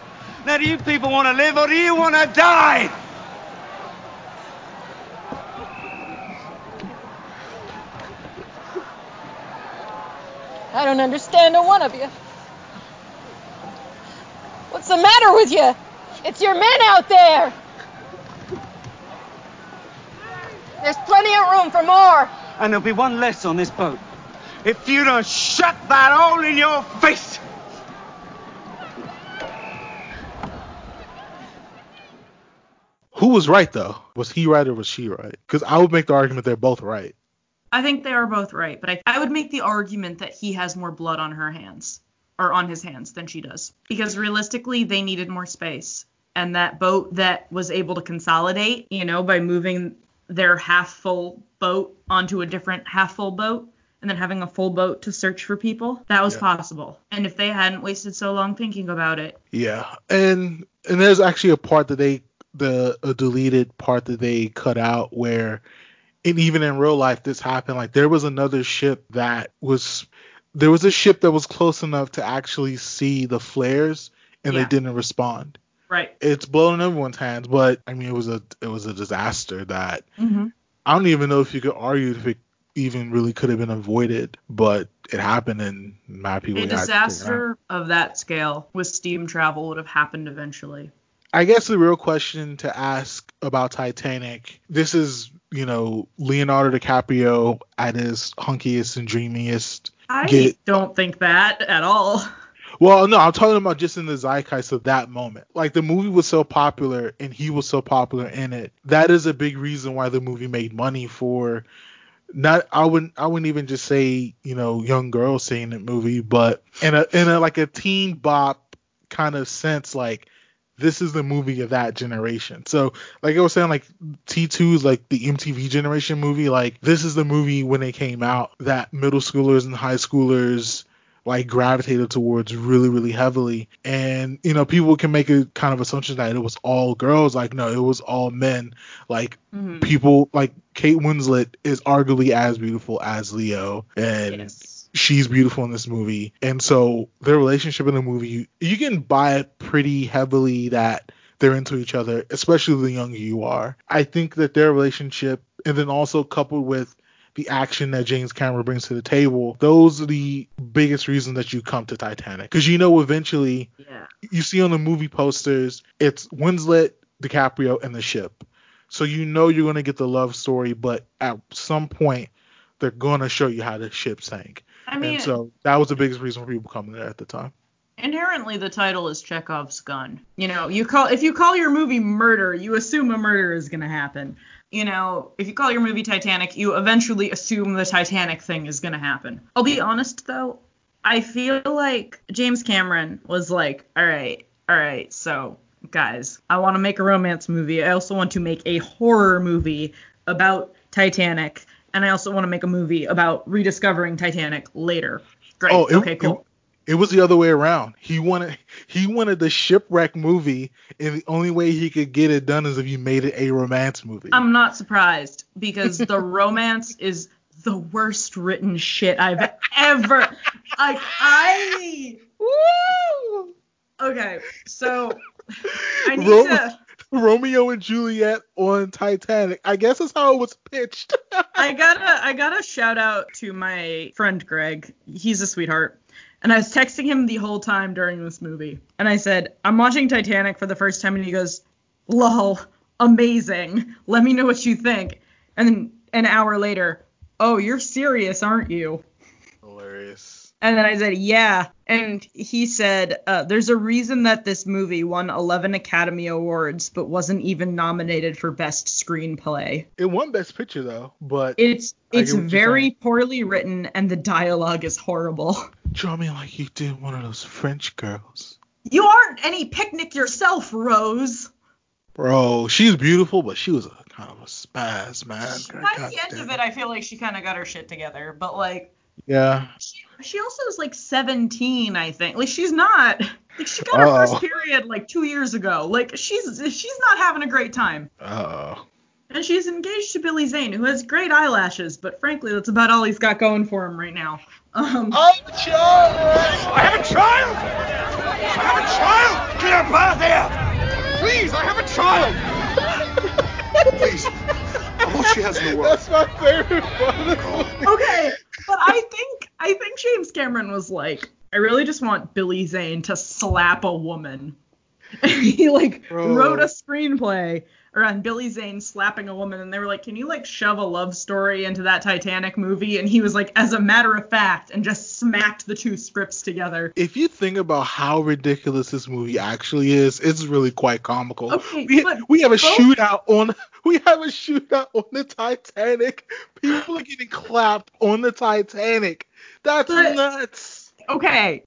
Now, do you people want to live or do you want to die? I don't understand a one of you. What's the matter with you? It's your men out there. There's plenty of room for more. And there'll be one less on this boat. If you don't shut that hole in your face. Who was right though? Was he right or was she right? Because I would make the argument they're both right. I think they are both right, but I, I would make the argument that he has more blood on her hands or on his hands than she does because realistically they needed more space and that boat that was able to consolidate, you know, by moving their half full boat onto a different half full boat and then having a full boat to search for people, that was Yeah. possible. And if they hadn't wasted so long thinking about it, Yeah, and and there's actually a part that they the a deleted part that they cut out where, and even in real life this happened. Like there was another ship that was there was a ship that was close enough to actually see the flares and Yeah. they didn't respond. Right. It's blown everyone's hands, but I mean it was a it was a disaster that Mm-hmm. I don't even know if you could argue if it even really could have been avoided, but it happened and mad people A disaster of that scale with steam travel would have happened eventually. I guess the real question to ask about Titanic, this is, you know, Leonardo DiCaprio at his hunkiest and dreamiest. I Get- don't think that at all. Well, no, I'm talking about just in the zeitgeist of that moment. Like the movie was so popular and he was so popular in it. That is a big reason why the movie made money for not I wouldn't I wouldn't even just say, you know, young girls seeing the movie, but in a in a like a teen bop kind of sense, like this is the movie of that generation. So, like I was saying, like T2 is like the MTV generation movie. Like this is the movie when it came out that middle schoolers and high schoolers like gravitated towards really, really heavily. And you know, people can make a kind of assumption that it was all girls. Like no, it was all men. Like Mhm. people like Kate Winslet is arguably as beautiful as Leo, and Yes. she's beautiful in this movie. And so their relationship in the movie, you, you can buy it pretty heavily that they're into each other, especially the younger you are. I think that their relationship, and then also coupled with the action that James Cameron brings to the table, those are the biggest reasons that you come to Titanic. Because you know eventually Yeah. you see on the movie posters, it's Winslet, DiCaprio, and the ship. So you know you're gonna get the love story, but at some point they're gonna show you how the ship sank. I mean, and so that was the biggest reason for people coming there at the time. inherently the title is Chekhov's gun. You know, you call if you call your movie Murder, you assume a murder is going to happen. You know, if you call your movie Titanic, you eventually assume the Titanic thing is going to happen. I'll be honest though, I feel like James Cameron was like, "All right, all right, so guys, I want to make a romance movie. I also want to make a horror movie about Titanic, and I also want to make a movie about rediscovering Titanic later." Great. Oh, it, okay, cool. It, was the other way around. He wanted he wanted the shipwreck movie, and the only way he could get it done is if you made it a romance movie. I'm not surprised because the (laughs) romance is the worst written shit I've ever. Like I. Woo! Okay, so I need Ro- to. Romeo and Juliet on Titanic. I guess that's how it was pitched. I gotta. I gotta shout out to my friend Greg. He's a sweetheart. And I was texting him the whole time during this movie. And I said, I'm watching Titanic for the first time. And he goes, lol, amazing. Let me know what you think. And then an hour later, oh, you're serious, aren't you? Hilarious. And then I said, yeah. And he said, uh, there's a reason that this movie won 11 Academy Awards, but wasn't even nominated for Best Screenplay. It won Best Picture though, but It's it's get what you're very poorly written, and the dialogue is horrible. (laughs) draw me like you did one of those French girls. You aren't any picnic yourself, Rose. Bro, she's beautiful, but she was a kind of a spaz, man. By the end of it, I feel like she kind of got her shit together, but like Yeah. she, she also is like 17, I think. Like she's not. Like she got her Uh-oh. first period like two years ago. Like she's she's not having a great time. Uh And she's engaged to Billy Zane, who has great eyelashes, but frankly, that's about all he's got going for him right now. Um, I have a child! I have a child! I have a child! Get up out of there! Please, I have a child! (laughs) Please. All she has in the world. That's my favorite part. okay, but I think I think James Cameron was like, I really just want Billy Zane to slap a woman. And (laughs) he like Bro. wrote a screenplay around Billy Zane slapping a woman, and they were like, "Can you like shove a love story into that Titanic movie?" And he was like, "As a matter of fact," and just smacked the two scripts together. If you think about how ridiculous this movie actually is, it's really quite comical. Okay, we, we have a both- shootout on we have a shootout on the Titanic. People are getting clapped on the Titanic. That's But- nuts. okay,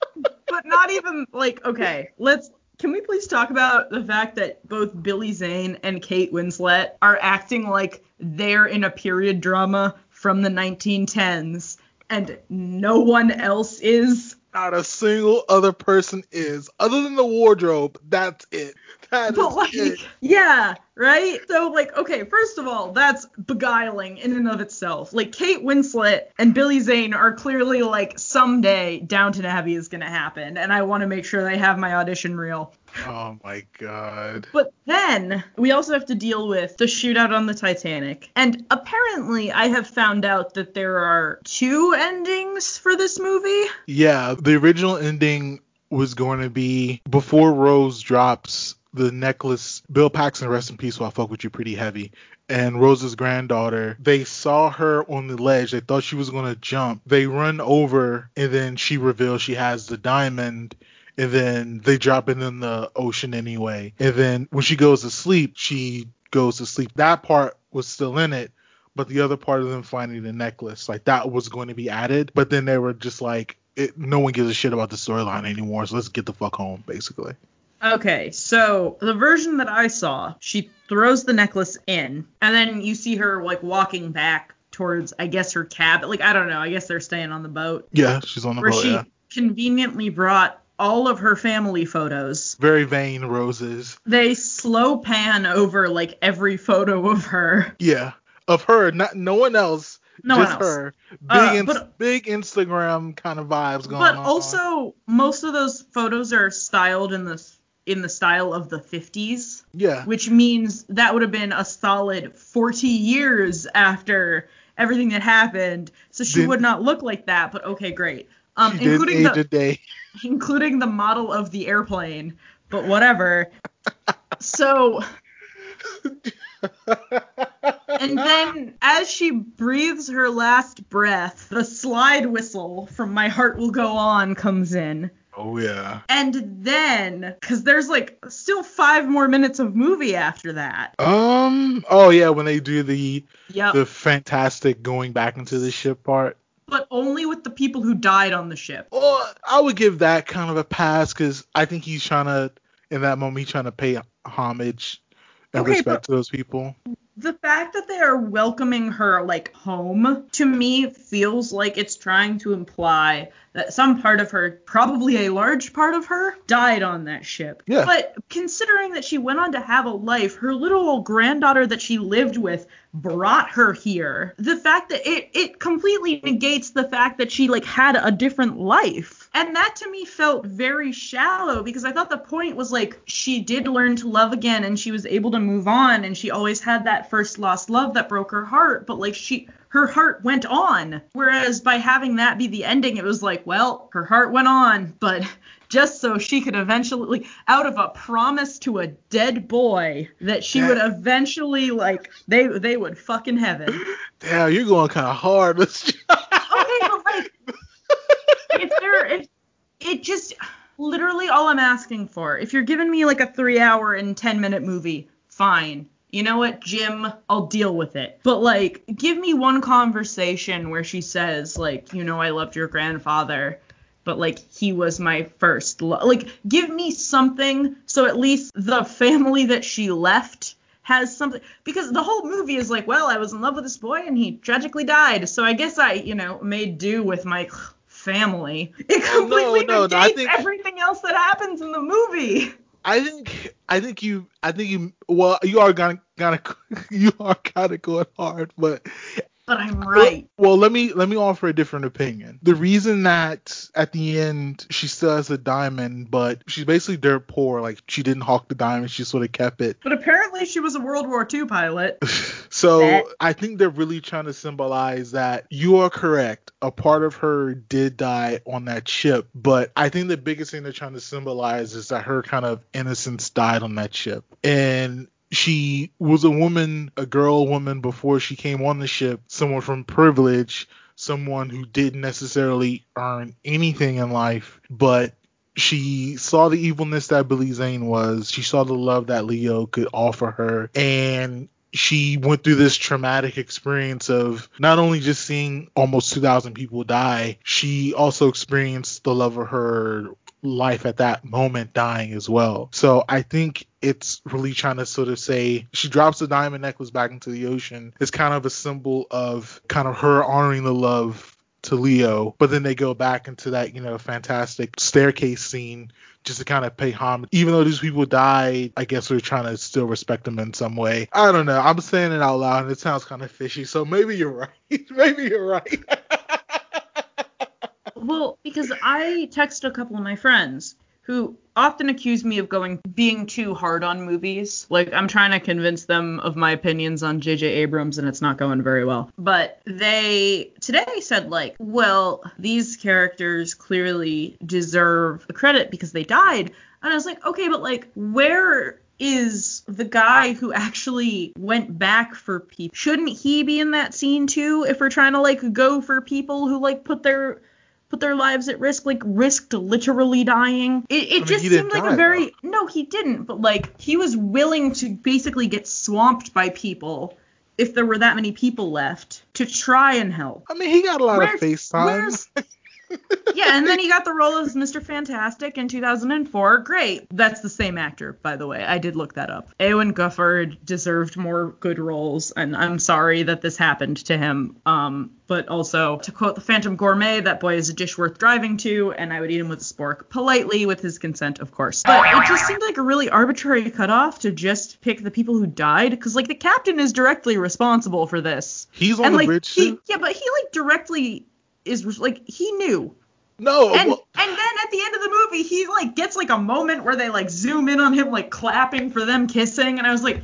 but not even like okay. Let's can we please talk about the fact that both Billy Zane and Kate Winslet are acting like they're in a period drama from the 1910s and no one else is? Not a single other person is, other than the wardrobe. That's it. That But like, it. yeah, right? So like, okay, first of all, that's beguiling in and of itself. Like Kate Winslet and Billy Zane are clearly like someday Downton Abbey is gonna happen, and I want to make sure they have my audition reel. Oh my god. But then we also have to deal with the shootout on the Titanic. And apparently, I have found out that there are two endings for this movie. Yeah, the original ending was going to be before Rose drops the necklace. Bill Paxton, rest in peace. While fuck with you pretty heavy. And Rose's granddaughter, they saw her on the ledge. They thought she was gonna jump. They run over, and then she reveals she has the diamond. And then they drop it in the ocean anyway. And then when she goes to sleep, she goes to sleep. That part was still in it, but the other part of them finding the necklace, like that was going to be added. But then they were just like, it, no one gives a shit about the storyline anymore. So let's get the fuck home, basically. Okay, so the version that I saw, she throws the necklace in, and then you see her like walking back towards, I guess, her cabin. Like I don't know. I guess they're staying on the boat. Yeah, she's on the where boat. she Yeah. conveniently brought all of her family photos. Very vain roses. They slow pan over like every photo of her. Yeah, of her, not no one else. No one just else. her. Big, Uh, but- big Instagram kind of vibes going But on. But also, most of those photos are styled in the in the style of the 50s. Yeah. Which means that would have been a solid 40 years after everything that happened. So she Did- would not look like that. But okay, great. Um, including the (laughs) including the model of the airplane. But whatever. so. (laughs) And then, as she breathes her last breath, the slide whistle from My Heart Will Go On comes in. Oh yeah. And then, because there's like still five more minutes of movie after that. Um. Oh yeah, when they do the Yep. the fantastic going back into the ship part. But only with the people who died on the ship. Well, I would give that kind of a pass because I think he's trying to, in that moment, he's trying to pay homage and Okay, respect to those people. The fact that they are welcoming her like home to me feels like it's trying to imply that some part of her, probably a large part of her, died on that ship. Yeah. But considering that she went on to have a life, her little old granddaughter that she lived with brought her here. The fact that it it completely negates the fact that she like had a different life. And that to me felt very shallow because I thought the point was like she did learn to love again and she was able to move on and she always had that first lost love that broke her heart, but like she her heart went on. Whereas by having that be the ending, it was like, well, her heart went on, but (laughs) just so she could eventually, out of a promise to a dead boy, that she would eventually like they they would fuck in heaven. Damn, you're going kind of hard. (laughs) Okay, but like if there if it just literally all I'm asking for, if you're giving me like a three hour and ten minute movie, fine. You know what, Jim, I'll deal with it. But like, give me one conversation where she says, like, you know, I loved your grandfather, but like he was my first love. like give me something so at least the family that she left has something because the whole movie is like well i was in love with this boy and he tragically died so i guess i you know made do with my family. Oh, it completely no, no, I negates think- everything else that happens in the movie. I think I think you I think you well you are gonna gonna (laughs) you are kind of going hard, but but i'm right Well, let me let me offer a different opinion. The reason that at the end she still has a diamond, but she's basically dirt poor. Like she didn't hawk the diamond, she sort of kept it. but apparently she was a world war ii pilot (laughs) So That- I think they're really trying to symbolize that you are correct. A part of her did die on that ship, but I think the biggest thing they're trying to symbolize is that her kind of innocence died on that ship. And she was a woman, a girl woman before she came on the ship, someone from privilege, someone who didn't necessarily earn anything in life, but she saw the evilness that Billy Zane was. She saw the love that Leo could offer her. And she went through this traumatic experience of not only just seeing almost 2,000 people die, she also experienced the love of her life at that moment dying as well. So I think it's really trying to sort of say she drops the diamond necklace back into the ocean. It's kind of a symbol of kind of her honoring the love to Leo, but then they go back into that, you know, fantastic staircase scene just to kind of pay homage. Even though these people died, I guess we're trying to still respect them in some way. I don't know. I'm saying it out loud and it sounds kind of fishy, so maybe you're right. (laughs) maybe you're right. (laughs) Well, because I text a couple of my friends who often accuse me of going being too hard on movies. Like I'm trying to convince them of my opinions on JJ Abrams and it's not going very well. But they today said like, well, these characters clearly deserve the credit because they died. And I was like, okay, but like, where is the guy who actually went back for people? Shouldn't he be in that scene too? If we're trying to like go for people who like put their put their lives at risk, like risked literally dying. It, it mean, just didn't seemed like die, a very no, he didn't, but like he was willing to basically get swamped by people if there were that many people left to try and help. I mean, he got a lot Where's- of face time. where's- (laughs) yeah, and then he got the role as Mr. Fantastic in 2004. Great. That's the same actor, by the way. I did look that up. Ioan Gruffudd deserved more good roles, and I'm sorry that this happened to him. Um, but also, to quote the Phantom Gourmet, that boy is a dish worth driving to, and I would eat him with a spork, politely, with his consent, of course. But it just seemed like a really arbitrary cutoff to just pick the people who died, because like the captain is directly responsible for this. He's on and the like bridge he, yeah, but he like directly is like he knew. No, And well, and then at the end of the movie, he like gets like a moment where they like zoom in on him like clapping for them kissing, and I was like,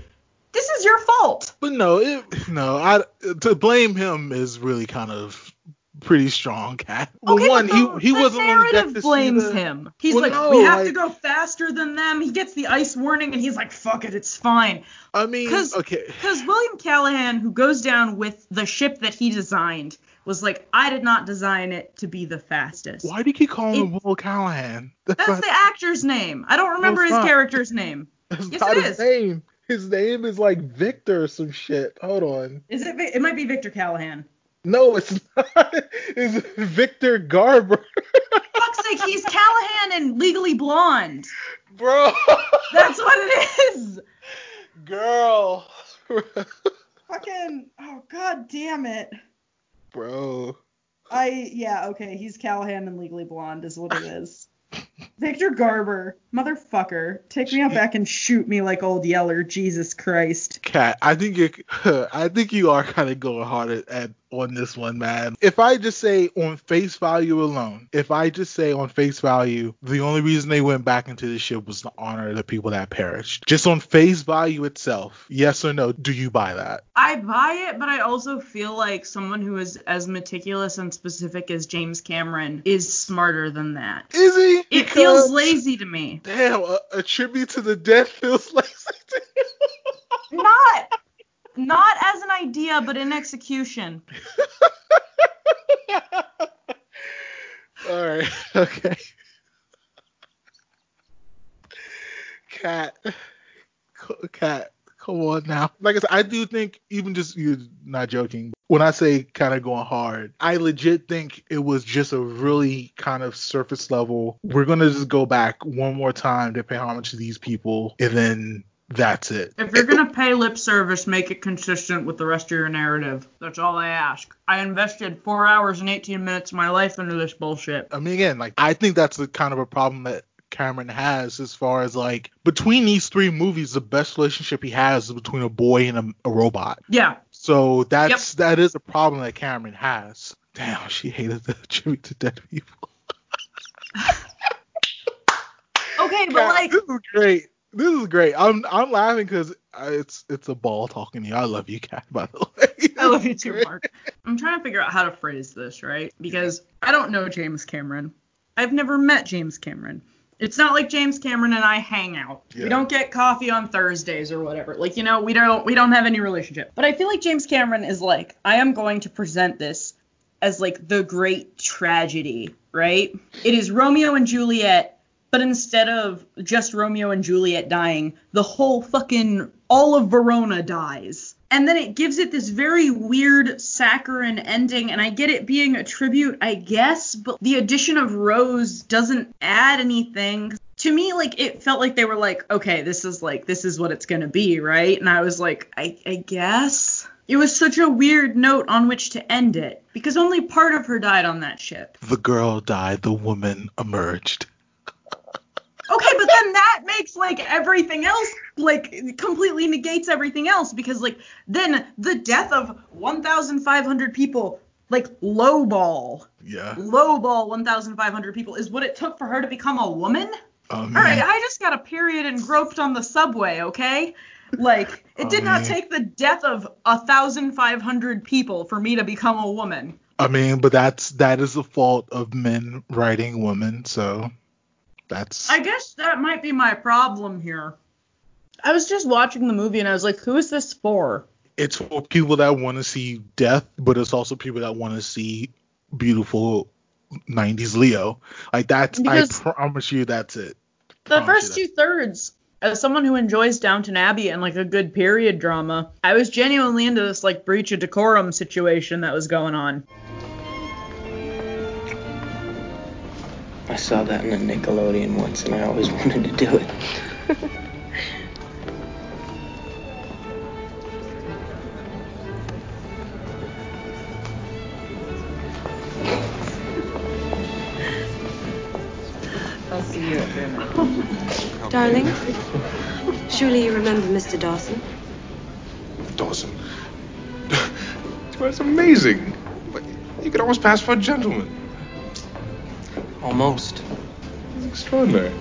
this is your fault. but no, it, no. I to blame him is really kind of pretty strong, (laughs) Cat. Well, Okay, one, the, he he wasn't narrative to blames him. He's Well, like, no, we have to go faster than them. He gets the ice warning, and he's like, fuck it, it's fine. I mean, 'Cause- okay. Because William Callahan, who goes down with the ship that he designed, was like, I did not design it to be the fastest. Why do you keep calling him Will Callahan? (laughs) That's, That's not, the actor's name. I don't remember his not. character's name. that's yes, not it his is. name. His name is like Victor or some shit. Hold on. Is it? It might be Victor Callahan. No, it's not. (laughs) It's Victor Garber, Fuck's sake, he's Callahan in Legally Blonde. bro. That's what it is. Girl. (laughs) Fucking. Oh god damn it. Bro. I yeah okay. He's Callahan in Legally Blonde is what it is. (laughs) Victor Garber, motherfucker, take me out back and shoot me like old Yeller. Jesus Christ. Cat, I think you (laughs) I think you are kind of going hard at, at on this one, man. If I just say on face value alone, if I just say on face value, the only reason they went back into the ship was to honor the people that perished. Just on face value itself, yes or no, do you buy that? I buy it, but I also feel like someone who is as meticulous and specific as James Cameron is smarter than that. Is he? It Because- feels uh, lazy to me. Damn, a, a tribute to the dead feels (laughs) lazy to you. Not not as an idea, but in execution. All right, (laughs) okay. Cat, cat, come on now. Like I said, I do think even just you're not joking. When I say kind of going hard, I legit think it was just a really kind of surface level. We're gonna just go back one more time to pay homage to these people, and then that's it. If you're gonna pay lip service, make it consistent with the rest of your narrative. That's all I ask. I invested four hours and 18 minutes of my life into this bullshit. I mean, again, like I think that's the kind of a problem that Cameron has as far as like between these three movies, the best relationship he has is between a boy and a, a robot. Yeah. So that's that is a problem that Cameron has. Damn, she hated the (laughs) tribute to dead people. (laughs) Okay, but God, like, this is great. This is great. I'm I'm laughing because it's it's a ball talking to you. I love you, Cat. By the (laughs) way. I love you too, Mark. I'm trying to figure out how to phrase this, right? Because I don't know James Cameron. I've never met James Cameron. It's not like James Cameron and I hang out. Yeah. We don't get coffee on Thursdays or whatever. Like, you know, we don't we don't have any relationship. But I feel like James Cameron is like, I am going to present this as like the great tragedy, right? It is Romeo and Juliet, but instead of just Romeo and Juliet dying, the whole fucking all of Verona dies. And then it gives it this very weird saccharine ending, and I get it being a tribute, I guess, but the addition of Rose doesn't add anything. To me, like it felt like they were like, okay, this is like this is what it's gonna be, right? And I was like, I, I guess. It was such a weird note on which to end it because only part of her died on that ship. The girl died. The woman emerged. Okay, but then that makes like everything else like completely negates everything else because like then the death of 1,500 people like lowball Yeah. lowball 1,500 people is what it took for her to become a woman. Um, All right, I just got a period and groped on the subway, okay? Like it did not take the death of 1,500 people for me to become a woman. I mean, but that's that is the fault of men writing women. So That's I guess that might be my problem here. I was just watching the movie and I was like, who is this for? it's for people that want to see death, but it's also people that want to see beautiful 90s Leo. Like that's Because- I promise you that's it. The first two thirds, as someone who enjoys Downton Abbey and like a good period drama, I was genuinely into this like breach of decorum situation that was going on. I saw that in a Nickelodeon once, and I always (laughs) wanted to do it. I'll see you at dinner. Darling, surely you remember Mr. Dawson? Dawson. (laughs) That's amazing. You could almost pass for a gentleman. Almost. It's extraordinary.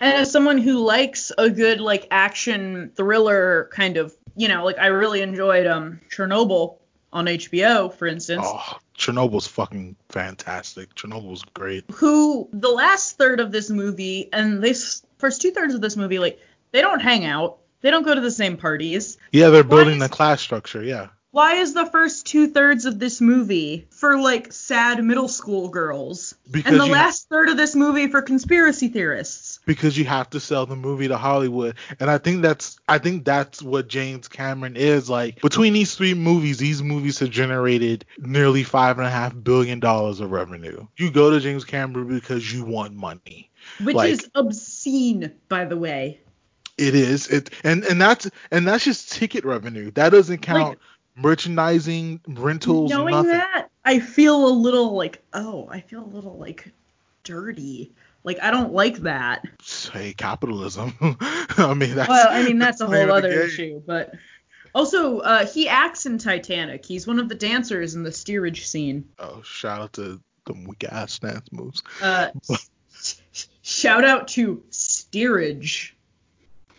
And as someone who likes a good like action thriller kind of, you know, like I really enjoyed um Chernobyl on HBO, for instance. Oh, Chernobyl's fucking fantastic. Chernobyl's great. who the last third of this movie and this first two thirds of this movie, like they don't hang out, they don't go to the same parties. Yeah, they're building the class structure. Yeah. Why is the first two thirds of this movie for like sad middle school girls, Because and the last third of this movie for conspiracy theorists? because you have to sell the movie to Hollywood. And I think that's I think that's what James Cameron is like. Between these three movies, these movies have generated nearly five and a half billion dollars of revenue. You go to James Cameron because you want money. Which Like- is obscene, by the way. It is. It and and that's and that's just ticket revenue. That doesn't count merchandising, rentals, Knowing nothing. that, I feel a little like, oh, I feel a little like dirty. Like I don't like that. Hey, capitalism. (laughs) I mean that's well, I mean that's a (laughs) whole other issue, but also uh, he acts in Titanic. He's one of the dancers in the steerage scene. Oh, shout out to the weak ass dance moves. Uh, (laughs) shout out to steerage.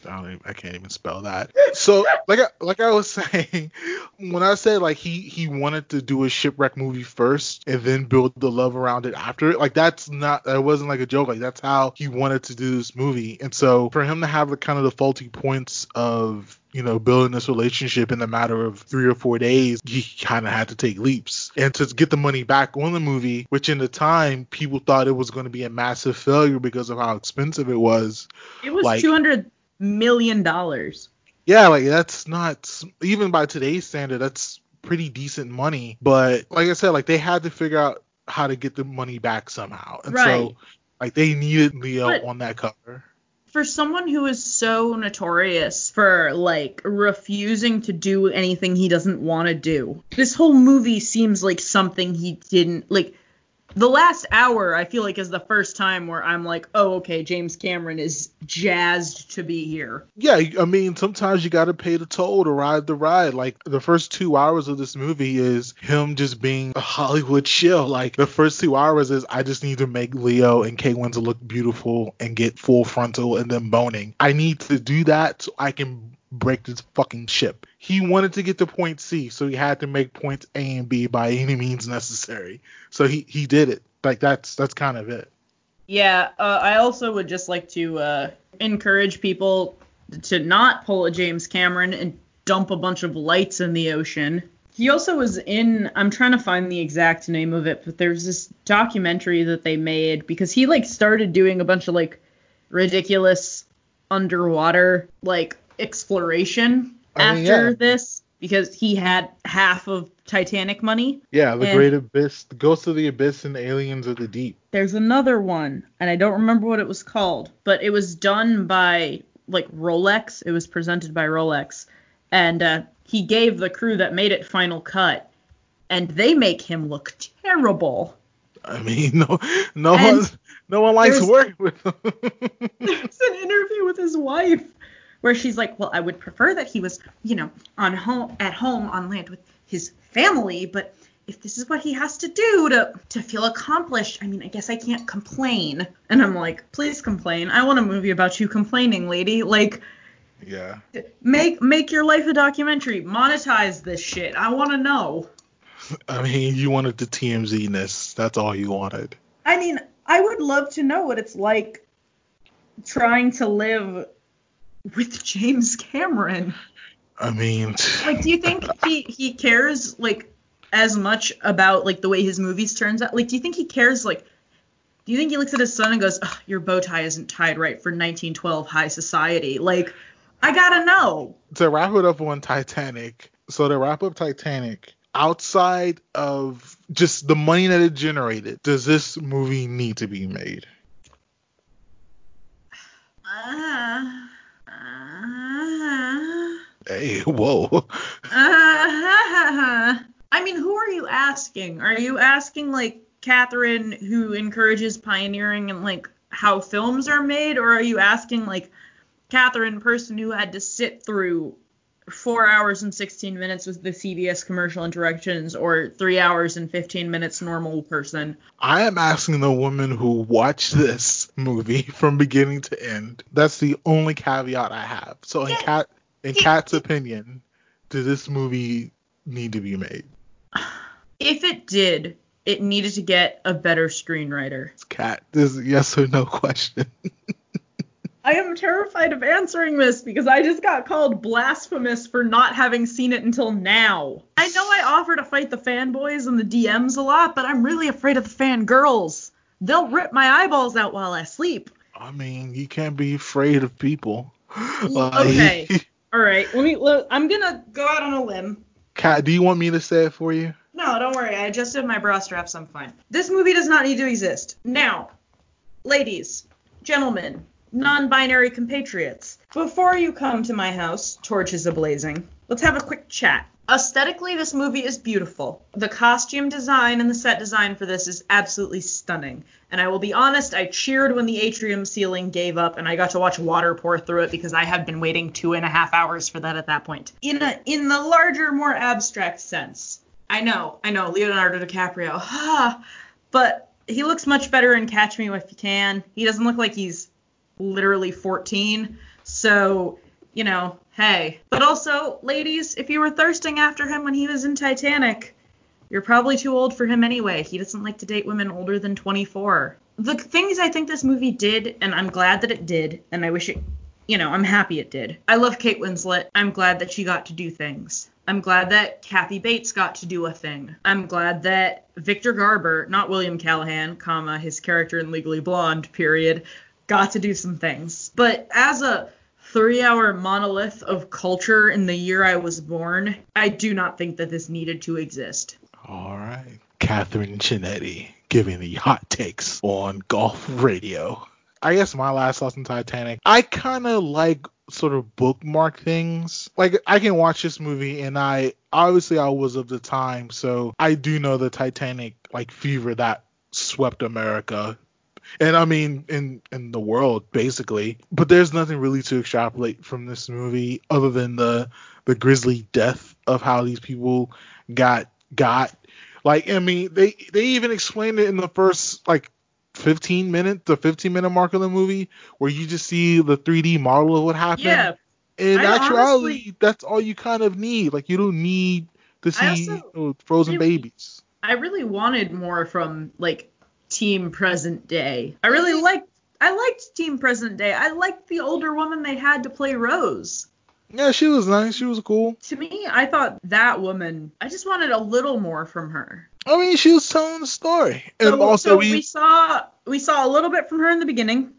I don't even, I can't even spell that. So like I, like I was (laughs) saying, when I said like he he wanted to do a shipwreck movie first and then build the love around it after, it, like that's not that wasn't like a joke. Like that's how he wanted to do this movie. And so for him to have the kind of the faulty points of you know building this relationship in a matter of three or four days, he kind of had to take leaps. And to get the money back on the movie, which in the time people thought it was going to be a massive failure because of how expensive it was. It was like, two hundred million dollars. yeah, like that's not even by today's standard, that's pretty decent money. But like I said, like they had to figure out how to get the money back somehow. And Right. so like they needed Leo But- on that cover. For someone who is so notorious for like refusing to do anything he doesn't want to do, this whole movie seems like something he didn't like. The last hour, I feel like, is the first time where I'm like, oh, okay, James Cameron is jazzed to be here. Yeah, I mean, sometimes you got to pay the toll to ride the ride. Like the first two hours of this movie is him just being a Hollywood shill. Like the first two hours is I just need to make Leo and Kate Winslet look beautiful and get full frontal and then boning. I need to do that so I can break this fucking ship. He wanted to get to point C, so he had to make points A and B by any means necessary. So he he did it. Like that's that's kind of it. Yeah, uh, I also would just like to uh, encourage people to not pull a James Cameron and dump a bunch of lights in the ocean. He also was in, I'm trying to find the exact name of it, but there's this documentary that they made because he like started doing a bunch of like ridiculous underwater like exploration I mean, after yeah. this because he had half of Titanic money. Yeah, the And- Great Abyss, the Ghost of the Abyss, and Aliens of the Deep. There's another one, and I don't remember what it was called, but it was done by like Rolex. It was presented by Rolex, and uh, he gave the crew that made it final cut, and they make him look terrible. I mean, (laughs) no, no And one, no one likes there's- working with him. (laughs) There's an interview with his wife where she's like, "Well, I would prefer that he was, you know, on home at home on land with his family, but if this is what he has to do to to feel accomplished, I mean, I guess I can't complain." And I'm like, "Please complain. I want a movie about you complaining, lady. Like, yeah. make make your life a documentary. Monetize this shit. I want to know." I mean, you wanted the TMZ-ness. That's all you wanted. I mean, I would love to know what it's like trying to live with James Cameron. I mean, Like, do you think (laughs) he he cares like as much about like the way his movies turns out? Like, do you think he cares like? Do you think he looks at his son and goes, "Your bow tie isn't tied right for 1912 high society"? Like, I gotta know. to wrap it up on Titanic, so to wrap up Titanic, outside of just the money that it generated, does this movie need to be made? Uh, Hey, (laughs) whoa. uh, I mean, who are you asking? Are you asking like Catherine, who encourages pioneering and like how films are made, or are you asking like Catherine, person who had to sit through four hours and 16 minutes with the CBS commercial interruptions, or three hours and 15 minutes normal person? I am asking the woman who watched this movie from beginning to end. That's the only caveat I have. So in Cat in Cat's opinion, does this movie need to be made? If it did, it needed to get a better screenwriter. Cat, this is a yes or no question. (laughs) I am terrified of answering this because I just got called blasphemous for not having seen it until now. I know I offer to fight the fanboys and the DMs a lot, but I'm really afraid of the fangirls. They'll rip my eyeballs out while I sleep. I mean, you can't be afraid of people. (gasps) Like- Okay. (laughs) All right. Let me. Let, I'm gonna go out on a limb. Cat, do you want me to say it for you? No, don't worry. I adjusted my bra straps. I'm fine. This movie does not need to exist. Now, ladies, gentlemen, non binary compatriots, before you come to my house, torches ablazing, let's have a quick chat. Aesthetically, this movie is beautiful. The costume design and the set design for this is absolutely stunning. And I will be honest, I cheered when the atrium ceiling gave up and I got to watch water pour through it because I had been waiting two and a half hours for that at that point. In a in the larger, more abstract sense, I know, I know, Leonardo DiCaprio. Ah, (sighs) but he looks much better in Catch Me If You Can. He doesn't look like he's literally 14. So, you know, hey. But also, ladies, if you were thirsting after him when he was in Titanic, you're probably too old for him anyway. He doesn't like to date women older than 24. The things I think this movie did, and I'm glad that it did, and I wish it, you know, I'm happy it did. I love Kate Winslet. I'm glad that she got to do things. I'm glad that Kathy Bates got to do a thing. I'm glad that Victor Garber, not William Callahan, comma, his character in Legally Blonde, period, got to do some things. But as a three hour monolith of culture in the year I was born, I do not think that this needed to exist. All right. Catherine Chinetti giving the hot takes on golf radio. I guess my last thoughts on Titanic. I kind of like sort of bookmark things. Like I can watch this movie and I obviously I was of the time, so I do know the Titanic like fever that swept America. And I mean in in the world basically. But there's nothing really to extrapolate from this movie other than the the grisly death of how these people got got like I mean they they even explained it in the first like 15 minute the 15 minute mark of the movie where you just see the 3D model of what happened. Yeah. In I actuality, honestly- that's all you kind of need. Like you don't need to see also you know, frozen babies. I really wanted more from like Team Present Day. I really liked I liked Team Present Day. I liked the older woman they had to play Rose. Yeah, she was nice. She was cool. To me, I thought that woman. I just wanted a little more from her. I mean, she was telling the story. And So, also so we, we saw we saw a little bit from her in the beginning.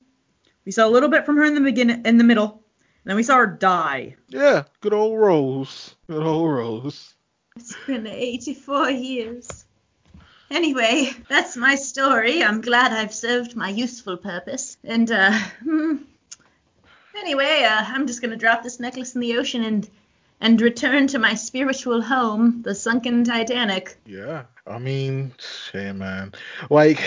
We saw a little bit from her in the beginning in the middle. And then we saw her die. yeah, good old Rose. Good old Rose. It's been 84 years. Anyway, that's my story. I'm glad I've served my useful purpose. And, uh, hmm, anyway, uh, I'm just gonna drop this necklace in the ocean and and return to my spiritual home, the sunken Titanic. Yeah. I mean, shit, man. Like,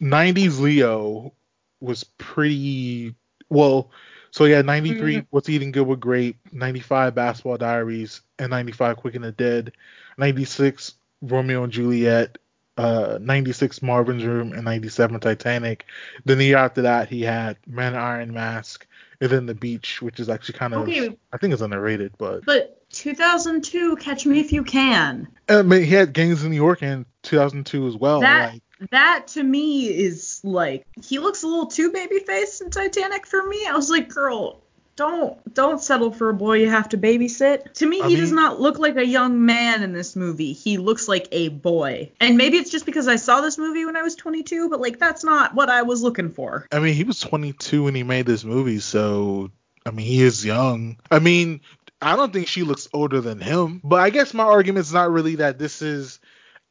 90s Leo was pretty. Well, so yeah, 93 Mhm. What's Eating Gilbert Grape, 95 Basketball Diaries, and 95 Quick and the Dead, 96 Romeo and Juliet, uh, 96 Marvin's Room, and 97 Titanic. Then the year after that, he had Man Iron Mask, and then The Beach, which is actually kind of. Okay. I think it's underrated, but. But 2002, Catch Me If You Can. I mean, he had Gangs in New York in 2002 as well. that like, that to me is like he looks a little too baby faced in Titanic for me. I was like, girl, don't don't settle for a boy you have to babysit. To me, I he does not look like a young man in this movie. He looks like a boy. And maybe it's just because I saw this movie when I was 22, but like that's not what I was looking for. I mean, he was 22 when he made this movie, so I mean, he is young. I mean, I don't think she looks older than him, but I guess my argument is not really that this is.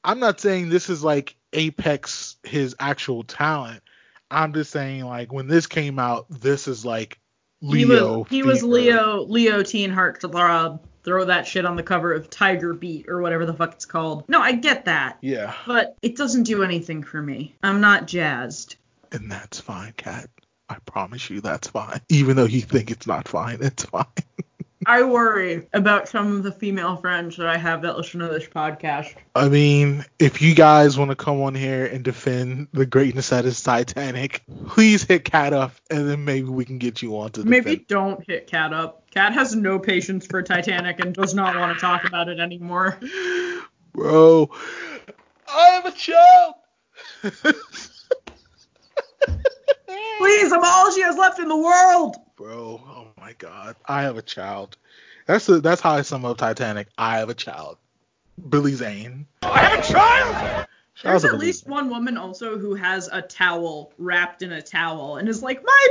I'm not saying this is like apex his actual talent. I'm just saying like when this came out, this is like he was he was. Leo Leo Teen Heartthrob. Throw that shit on the cover of Tiger Beat or whatever the fuck it's called. No, I get that. Yeah, But it doesn't do anything for me. I'm not jazzed. and that's fine, Kat. I promise you that's fine. Even though you think it's not fine, it's fine. (laughs) I worry about some of the female friends that I have that listen to this podcast. I mean, if you guys want to come on here and defend the greatness that is Titanic, please hit Cat up, and then maybe we can get you on to Maybe defend. don't hit Cat up. Cat has no patience for Titanic and does not want to talk about it anymore. Bro, I have a child. (laughs) Please, I'm all she has left in the world. Bro, oh my God, I have a child. That's the, that's how I sum up Titanic. I have a child. Billy Zane. I have a child. There's at Billy least one woman also who has a towel wrapped in a towel and is like, my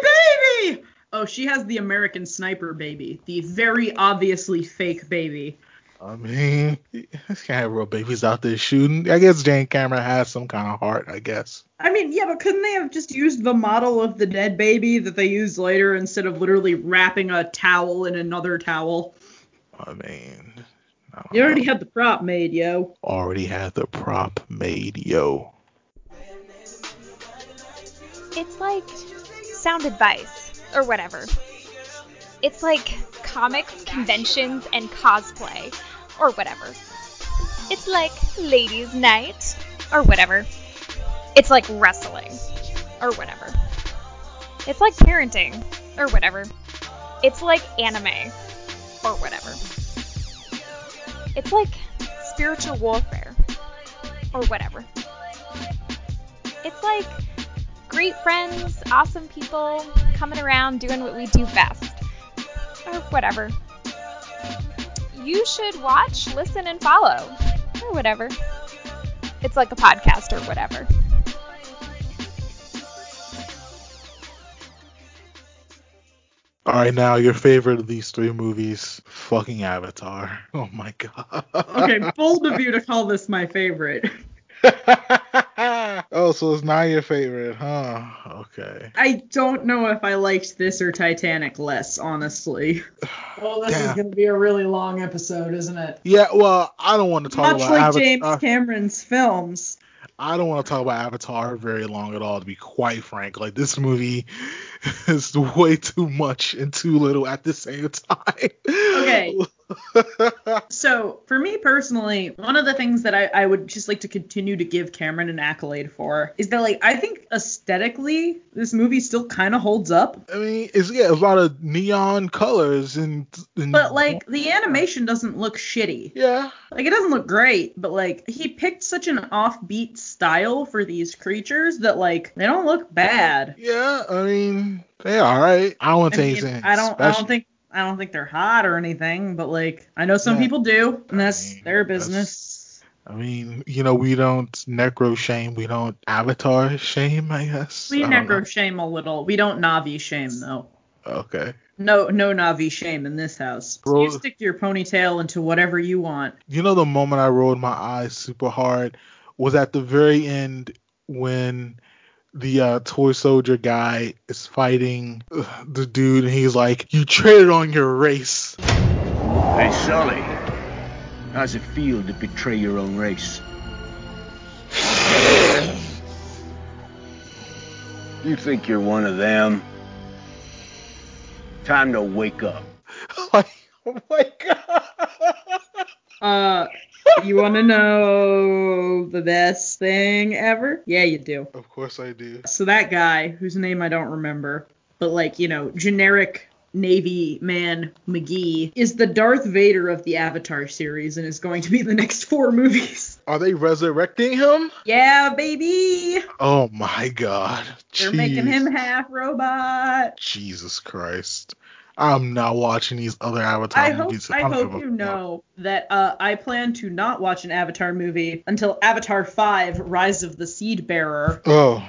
baby. Oh, she has the American Sniper baby, the very obviously fake baby. I mean, you can't have real babies out there shooting. I guess James Cameron has some kind of heart, I guess. I mean, yeah, but couldn't they have just used the model of the dead baby that they used later instead of literally wrapping a towel in another towel? I mean, You already had the prop made, yo. already had the prop made, yo. It's like sound advice or whatever. It's like comics, conventions, and cosplay or whatever. It's like ladies' night or whatever. It's like wrestling or whatever. It's like parenting or whatever. It's like anime or whatever. It's like spiritual warfare or whatever. It's like great friends, awesome people coming around doing what we do best or whatever. You should watch, listen, and follow or whatever. It's like a podcast or whatever. All right, now your favorite of these three movies, fucking Avatar. Oh my god. Okay, bold of you to call this my favorite. (laughs) (laughs) oh, so it's not your favorite, huh? Okay. I don't know if I liked this or Titanic less, honestly. Well, this is going to be a really long episode, isn't it? Yeah, well, I don't want to talk about Much about like Avatar. James Cameron's films. I don't want to talk about Avatar very long at all, to be quite frank. Like this movie (laughs) is way too much and too little at the same time. Okay. (laughs) (laughs) So, for me personally, one of the things that I, I would just like to continue to give Cameron an accolade for is that, like, I think aesthetically, this movie still kind of holds up. I mean, it's yeah, a lot of neon colors and, and But, like, the animation doesn't look shitty. Yeah. Like, it doesn't look great, but, like, he picked such an offbeat style for these creatures that, like, they don't look bad. yeah, I mean, they all right. I don't want I to mean, say anything. I don't. I don't think. I don't think they're hot or anything, but like I know some Yeah. people do, and that's their business. I mean, you know, we don't necro shame, we don't avatar shame, I guess. We I necro shame a little. We don't Navi shame though. Okay. No, no Navi shame in this house. You stick your ponytail into whatever you want. You know, the moment I rolled my eyes super hard was at the very end when the uh, toy soldier guy is fighting the dude, and he's like, "You traded on your race." Hey, Sully. How's it feel to betray your own race? You think you're one of them? Time to wake up. (laughs) like, oh my god. Uh, you want to know the best thing ever? Yeah, you do. Of course I do. So that guy, whose name I don't remember, but like you know, generic Navy man McGee is the Darth Vader of the Avatar series and is going to be the next four movies. Are they resurrecting him? Yeah, baby. Oh my god. They're Jeez. making him half robot. Jesus Christ. I'm not watching these other Avatar I hope movies. I don't hope you know that uh, I plan to not watch an Avatar movie until Avatar 5: Rise of the Seed Bearer. Oh.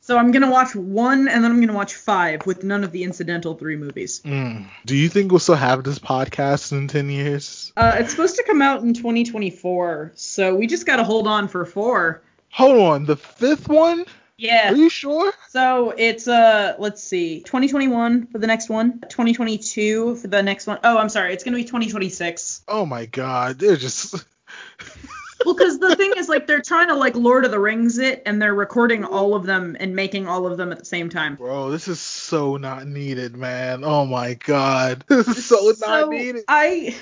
So I'm gonna watch one and then I'm gonna watch five with none of the incidental three movies. Mm. Do you think we'll still have this podcast in 10 years? Uh, it's supposed to come out in 2024, so we just gotta hold on for four. Hold on, the fifth one? Yeah. Are you sure? So it's uh let's see, 2021 for the next one, 2022 for the next one. Oh, I'm sorry, it's gonna be 2026. Oh my god, they're just (laughs) Well, because the thing is, like, they're trying to like Lord of the Rings it, and they're recording all of them and making all of them at the same time. Bro, this is so not needed, man. Oh my god. (laughs) This is so, not needed. I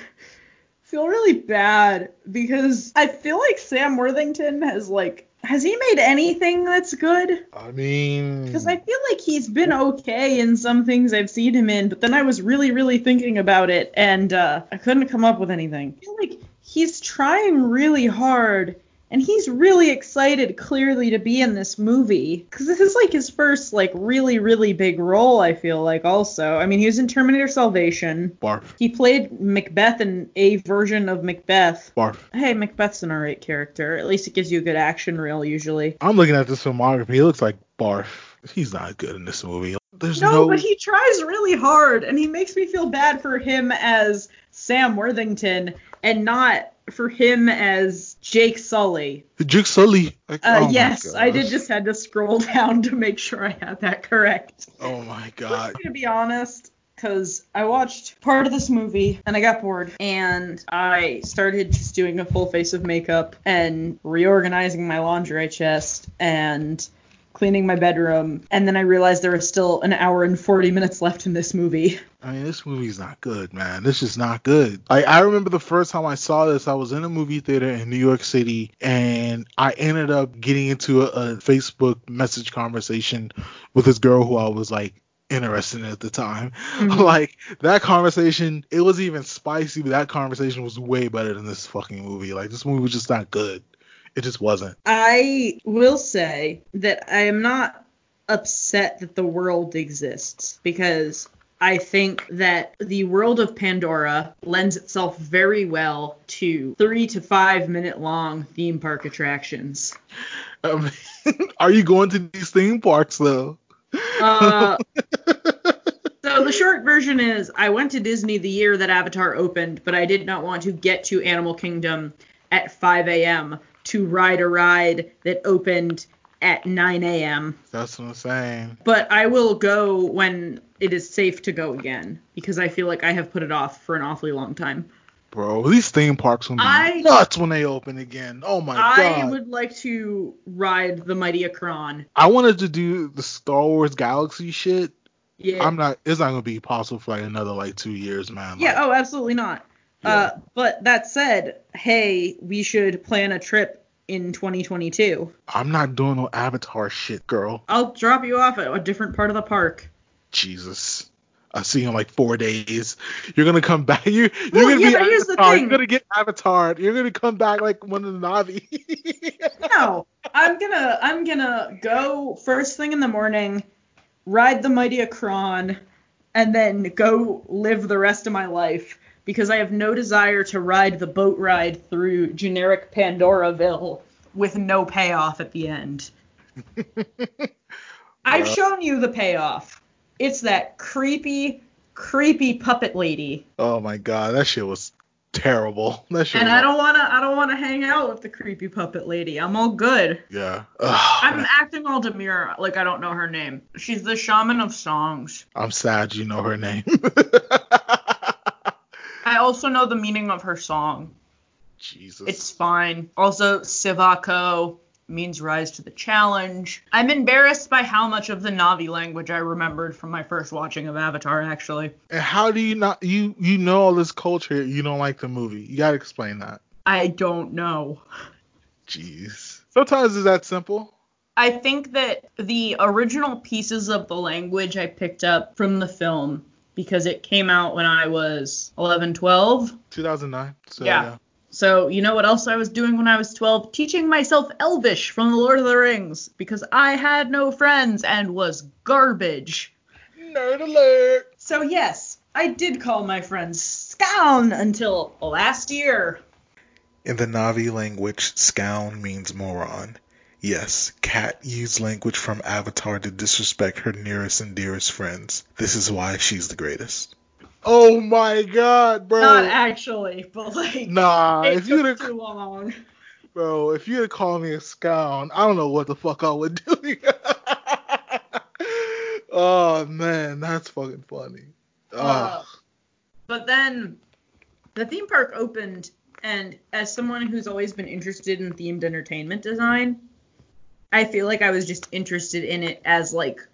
feel really bad because I feel like Sam Worthington has like has he made anything that's good? I mean, Because I feel like he's been okay in some things I've seen him in, but then I was really, really thinking about it and uh, I couldn't come up with anything. I feel like he's trying really hard and he's really excited clearly to be in this movie because this is like his first like really really big role i feel like also i mean he was in terminator salvation Barf. he played macbeth in a version of macbeth Barf. hey macbeth's an alright character at least it gives you a good action reel usually I'm looking at this filmography. He looks like Barf. He's not good in this movie. There's no, no, but he tries really hard, and he makes me feel bad for him as Sam Worthington, and not for him as Jake Sully. Jake Sully. Like, Uh, oh yes, I did just had to scroll (laughs) down to make sure I had that correct. Oh my god. to be honest, because I watched part of this movie and I got bored, and I started just doing a full face of makeup and reorganizing my lingerie chest and cleaning my bedroom, and then I realized there was still an hour and 40 minutes left in this movie. I mean, this movie's not good, man. This is not good. Like, I remember the first time I saw this, I was in a movie theater in New York City, and I ended up getting into a, a Facebook message conversation with this girl who I was like interested in at the time. Mhm. (laughs) Like that conversation, it was even spicy, but that conversation was way better than this fucking movie. Like this movie was just not good. It just wasn't. I will say that I am not upset that the world exists because I think that the world of Pandora lends itself very well to three to five minute long theme park attractions. Um, (laughs) are you going to these theme parks though? Uh, (laughs) so the short version is I went to Disney the year that Avatar opened, but I did not want to get to Animal Kingdom at 5 a.m. to ride a ride that opened at 9 a.m. That's what I'm saying. But I will go when it is safe to go again because I feel like I have put it off for an awfully long time. Bro, these theme parks will be I- nuts when they open again. Oh my I god. I would like to ride the Mighty Akron. I wanted to do the Star Wars Galaxy shit. Yeah. I'm not. It's not gonna be possible for like another like two years, man. Yeah, oh, absolutely not. Uh, but that said, hey, we should plan a trip in 2022. I'm not doing no Avatar shit, girl. I'll drop you off at a different part of the park. Jesus. I see you in like four days. You're gonna come back. (laughs) You, you're Well, gonna yeah, be but here's the thing. You're gonna get Avatar. You're gonna come back like one of the Navi. (laughs) No, I'm gonna I'm gonna go first thing in the morning, ride the Mighty Akron, and then go live the rest of my life because I have no desire to ride the boat ride through generic Pandoraville with no payoff at the end. (laughs) I've shown you the payoff. It's that creepy, creepy puppet lady. oh my god, that shit was terrible. (laughs) That shit. And I don't wanna I don't wanna hang out with the creepy puppet lady. I'm all good. Yeah. Ugh, I'm acting all demure, like I don't know her name. She's the shaman of songs. I'm sad you know her name. (laughs) I also know the meaning of her song. Jesus. It's fine. Also, Sivako means rise to the challenge. I'm embarrassed by how much of the Navi language I remembered from my first watching of Avatar, actually. And how do you not you you know all this culture? You don't like the movie. You gotta explain that. I don't know. Jeez. Sometimes it's that simple. I think that the original pieces of the language I picked up from the film because it came out when I was 11, 12. 2009. So, Yeah. So, you know what else I was doing when I was 12? Teaching myself Elvish from The Lord of the Rings because I had no friends and was garbage. Nerd alert. So, yes, I did call my friends Skxawng until last year. In the Navi language, skxawng means moron. Yes, Kat used language from Avatar to disrespect her nearest and dearest friends. This is why she's the greatest. Oh my god, bro. Not actually, but like, Nah, it if you'd took too long. bro, if you'd called me a skxawng, I don't know what the fuck I would do. (laughs) oh man, that's fucking funny. Uh, but then the theme park opened, and as someone who's always been interested in themed entertainment design, I feel like I was just interested in it as like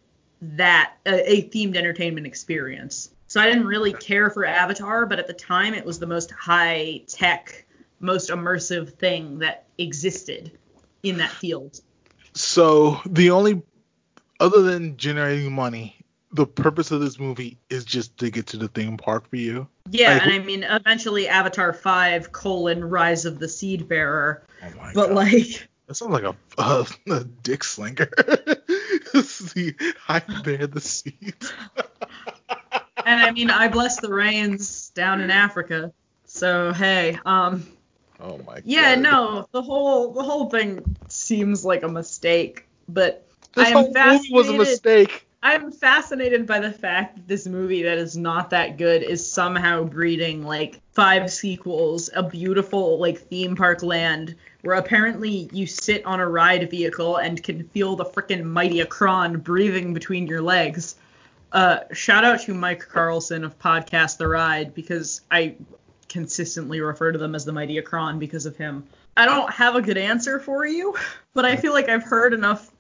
that a, a themed entertainment experience. So I didn't really care for Avatar, but at the time it was the most high tech, most immersive thing that existed in that field. so the only other than generating money, the purpose of this movie is just to get to the theme park for you. Yeah, Like, and I mean eventually Avatar 5 colon Rise of the Seed Bearer. Oh my but God. like That sounds like a, a, (laughs) a dick slinger. (laughs) See, I bear the seeds. (laughs) and I mean I bless the rains down in Africa. So hey, um Oh my god. yeah, god. no, the whole the whole thing seems like a mistake, but This I whole am movie was a mistake. I'm fascinated by the fact that this movie that is not that good is somehow breeding like five sequels, a beautiful like theme park land where apparently you sit on a ride vehicle and can feel the frickin' mighty Akron breathing between your legs. Uh, shout out to Mike Carlson of Podcast The Ride because I consistently refer to them as the mighty Akron because of him. I don't have a good answer for you, but I feel like I've heard enough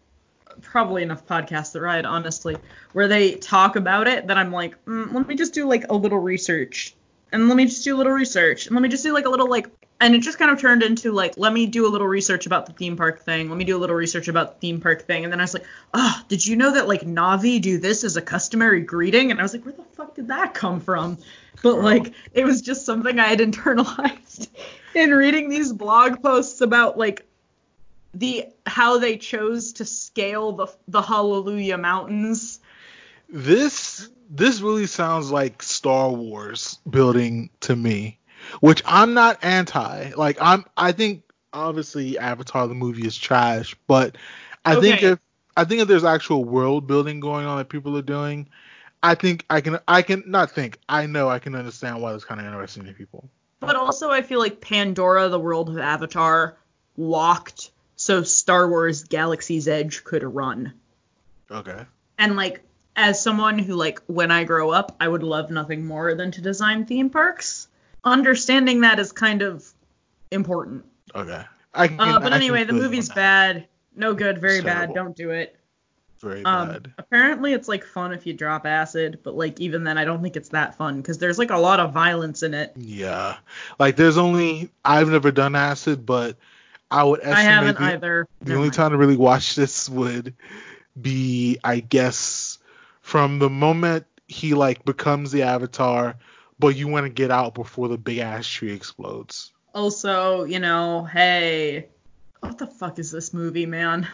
probably enough podcasts that ride honestly where they talk about it that i'm like mm, let me just do like a little research and let me just do a little research and let me just do like a little like and it just kind of turned into like let me do a little research about the theme park thing. Let me do a little research about the theme park thing. And then i was like oh did you know that like navi do this as a customary greeting? And i was like where the fuck did that come from? But like it was just something i had (laughs) internalized in reading these blog posts about like the how they chose to scale the the Hallelujah Mountains. This this really sounds like Star Wars building to me, which I'm not anti. Like I'm I think obviously Avatar the movie is trash, but I think if I think if there's actual world building going on that people are doing, I think I can I can not think I know I can understand why that's kind of interesting to people. But also I feel like Pandora, the world of Avatar, walked so Star Wars Galaxy's Edge could run. Okay. And like as someone who like when I grow up, I would love nothing more than to design theme parks. Understanding that is kind of important. Okay. I can, Uh, I but can anyway, the feel you on movie's bad. No good, very bad. Don't do it. Very Um, bad. apparently it's like fun if you drop acid, but like even then I don't think it's that fun because there's like a lot of violence in it. Yeah. Like there's only I've never done acid, but I would estimate I haven't the, either. the Never only mind. time to really watch (laughs) this would be I guess from the moment he like becomes the avatar, but you want to get out before the big ass tree explodes. Also, you know, hey, what the fuck is this movie, man?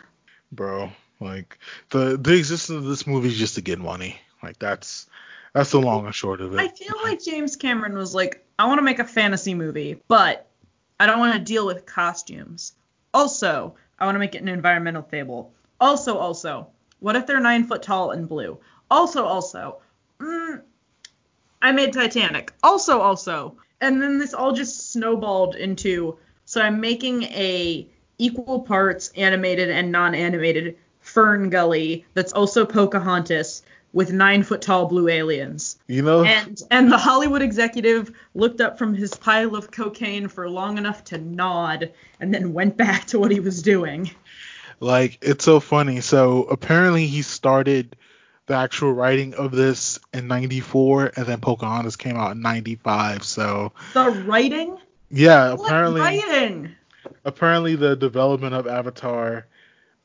Bro. Like the the existence of this movie is just to get money. Like that's that's the long and short of it. I feel like James Cameron was like, I want to make a fantasy movie, but I don't want to deal with costumes. Also, I want to make it an environmental fable. Also, also, what if they're nine foot tall and blue? Also, also, mm, I made Titanic. Also, also, and then this all just snowballed into. So I'm making a equal parts animated and non-animated Fern Gully that's also Pocahontas with nine foot tall blue aliens. You know And and the Hollywood executive looked up from his pile of cocaine for long enough to nod and then went back to what he was doing. Like it's so funny. So apparently he started the actual writing of this in 94 and then Pocahontas came out in 95. So The writing? yeah, What apparently writing? apparently the development of Avatar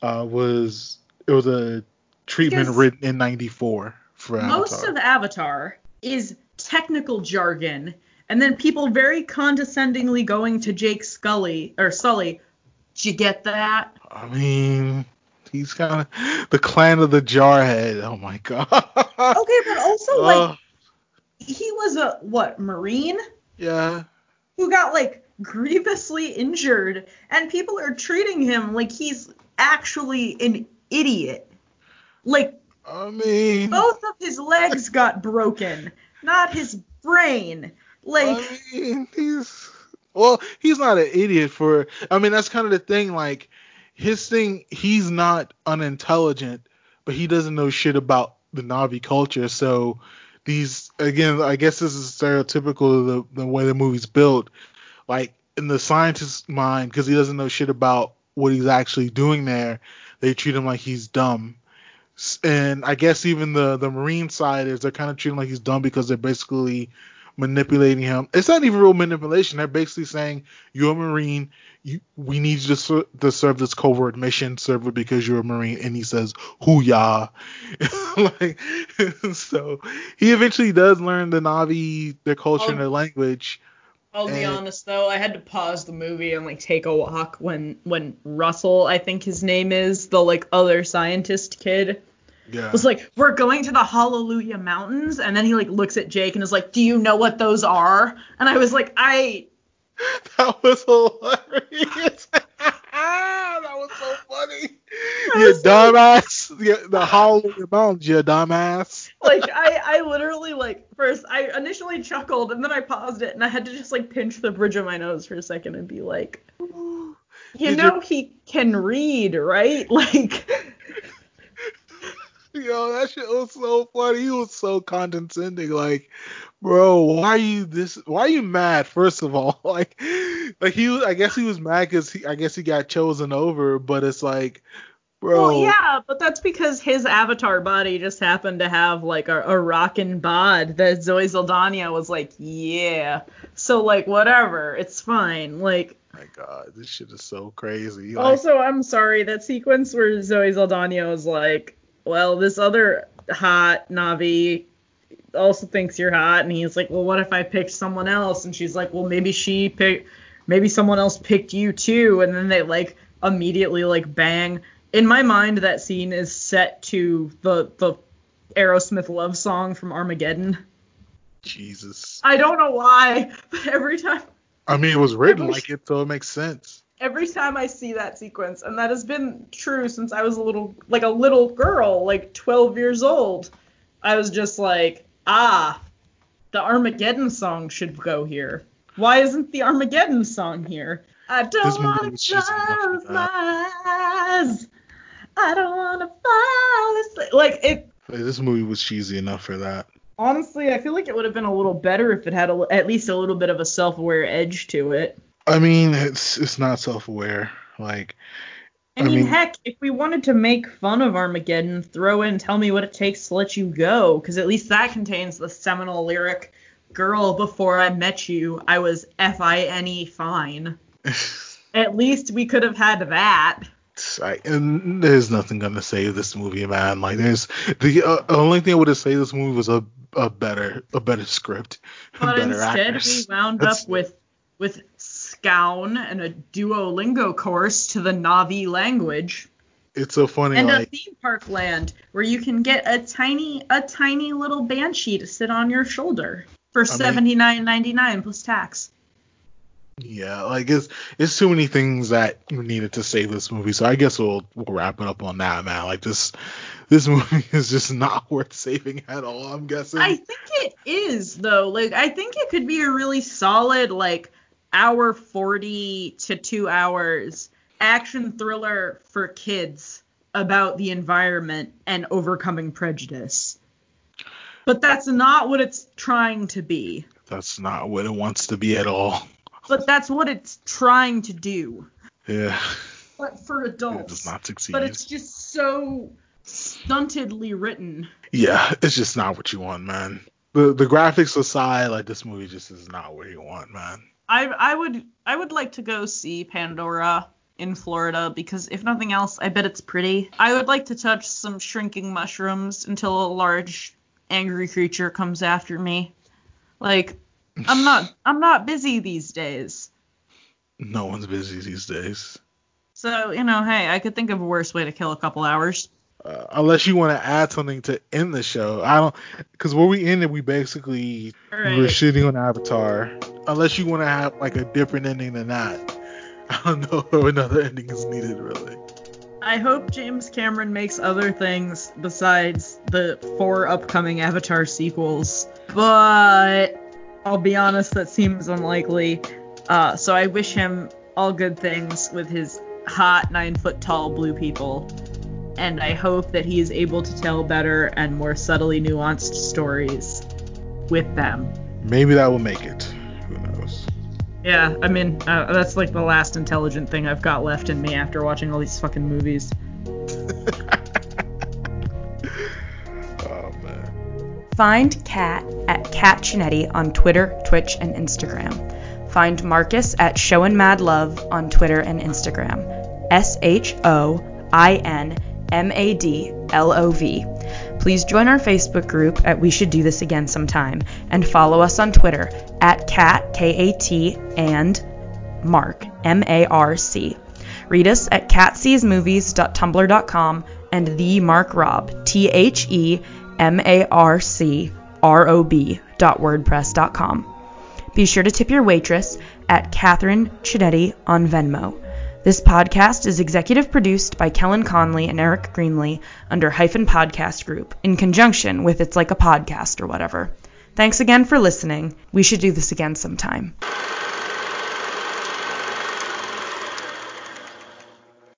uh, was it was a treatment Because written in 94 for Most Avatar. of Avatar is technical jargon, and then people very condescendingly going to Jake Scully or Sully. Did you get that? I mean, he's kind of the clan of the jarhead. Oh my god. (laughs) Okay, but also like he was a what marine yeah. who got like grievously injured, and people are treating him like he's actually an idiot. Like I mean, both of his legs got broken, not his brain. Like I mean, he's well, he's not an idiot for. I mean, that's kind of the thing. Like his thing, he's not unintelligent, but he doesn't know shit about the Navi culture. So these, again, I guess this is stereotypical of the, the way the movie's built. Like in the scientist's mind, because he doesn't know shit about what he's actually doing there, they treat him like he's dumb. And I guess even the the marine side is they're kind of treating him like he's dumb because they're basically manipulating him. It's not even real manipulation. They're basically saying you're a marine. You, we need you to, ser- to serve this covert mission, serve it because you're a marine. And he says, "Hoo ya!" (laughs) like, (laughs) so he eventually does learn the Na'vi, their culture, and their language. I'll be honest though, I had to pause the movie and like take a walk when when Russell, I think his name is, the like other scientist kid, Yeah. was like, "We're going to the Hallelujah Mountains," and then he like looks at Jake and is like, "Do you know what those are?" And I was like, "I." (laughs) That was hilarious. (laughs) that was so funny. (laughs) You dumbass. Yeah, the Hallelujah Mountains, you dumbass. like I, I literally like first I initially chuckled and then I paused it and I had to just like pinch the bridge of my nose for a second and be like, (gasps) you Did know you- he can read, right? Like Yo, that shit was so funny. He was so condescending. Like, bro, why are you this? Why are you mad? First of all, (laughs) like, like he was. I guess he was mad because he. I guess he got chosen over. But it's like, bro. Well, yeah, but that's because his avatar body just happened to have like a, a rockin' bod that Zoe Saldana was like, yeah. So like whatever, it's fine. Like oh my God, this shit is so crazy. Like, also, I'm sorry that sequence where Zoe Saldana was like, well, this other hot Na'vi also thinks you're hot, and he's like, well, what if I picked someone else? And she's like, well, maybe she picked, maybe someone else picked you too, and then they like immediately like bang. In my mind, that scene is set to the the Aerosmith love song from Armageddon. Jesus. I don't know why, (laughs) but every time I mean, it was written like it, so it makes sense. Every time I see that sequence, and that has been true since I was a little, like a little girl, like 12 years old, I was just like, ah, the Armageddon song should go here. Why isn't the Armageddon song here? I don't want to close my eyes. I don't want to fall asleep. Like it. This movie was cheesy enough for that. Honestly, I feel like it would have been a little better if it had a, at least a little bit of a self-aware edge to it. I mean, it's it's not self-aware. Like, I mean, heck, if we wanted to make fun of Armageddon, throw in "Tell Me What It Takes to Let You Go," because at least that contains the seminal lyric, "Girl, before I met you, I was F-I-N-E fine." (laughs) at least we could have had that. I, and there's nothing gonna save this movie, man. Like, there's the uh, only thing I would have saved this movie was a a better a better script, (laughs) But better instead, actors. we wound That's- up with with Skxawng and a Duolingo course to the Na'vi language. It's so funny. and a theme park land where you can get a tiny a tiny little banshee to sit on your shoulder for seventy nine ninety nine plus tax. Yeah, like it's it's too many things that needed to save this movie. So I guess we'll we'll wrap it up on that, man. Like this this (laughs) movie is just not (laughs) worth saving at all. I'm guessing. I think it is though. Like I think it could be a really solid like hour forty to two hours action thriller for kids about the environment and overcoming prejudice. But that's not what it's trying to be. That's not what it wants to be at all. But that's what it's trying to do. Yeah, But for adults. it does not succeed. But it's just so stuntedly written. yeah, it's just not what you want, man. The the graphics aside, like this movie just is not what you want, man. I I would I would like to go see Pandora in Florida because if nothing else, I bet it's pretty. I would like to touch some shrinking mushrooms until a large angry creature comes after me. Like I'm not (laughs) I'm not busy these days. No one's busy these days. So, you know, hey, I could think of a worse way to kill a couple hours. Uh, unless you want to add something to end the show, I don't. Because where we ended, we basically we were Right. shitting on Avatar. Unless you want to have like a different ending than that, (laughs) I don't know if another ending is needed really. I hope James Cameron makes other things besides the four upcoming Avatar sequels, but I'll be honest, that seems unlikely. Uh, so I wish him all good things with his hot nine foot tall blue people, and I hope that he is able to tell better and more subtly nuanced stories with them. Maybe that will make it. Who knows? Yeah, I mean, uh, that's like the last intelligent thing I've got left in me after watching all these fucking movies. (laughs) Oh man. Find Kat at Kat Chinetti on Twitter, Twitch, and Instagram. Find Marcus at Show and Mad Love on Twitter and Instagram. S H O I N M A D L O V. Please join our Facebook group at We Should Do This Again Sometime and follow us on Twitter at Kat K A T and Mark M A R C. Read us at catseesmovies.tumblr.com and the Mark Rob T H E M A R C R O B dot wordpress.com. Be sure to tip your waitress at Catherine Chinetti on Venmo. This podcast is executive produced by Kellen Conley and Eric Greenlee under Hyphen Podcast Group in conjunction with It's Like a Podcast or whatever. Thanks again for listening. We should do this again sometime.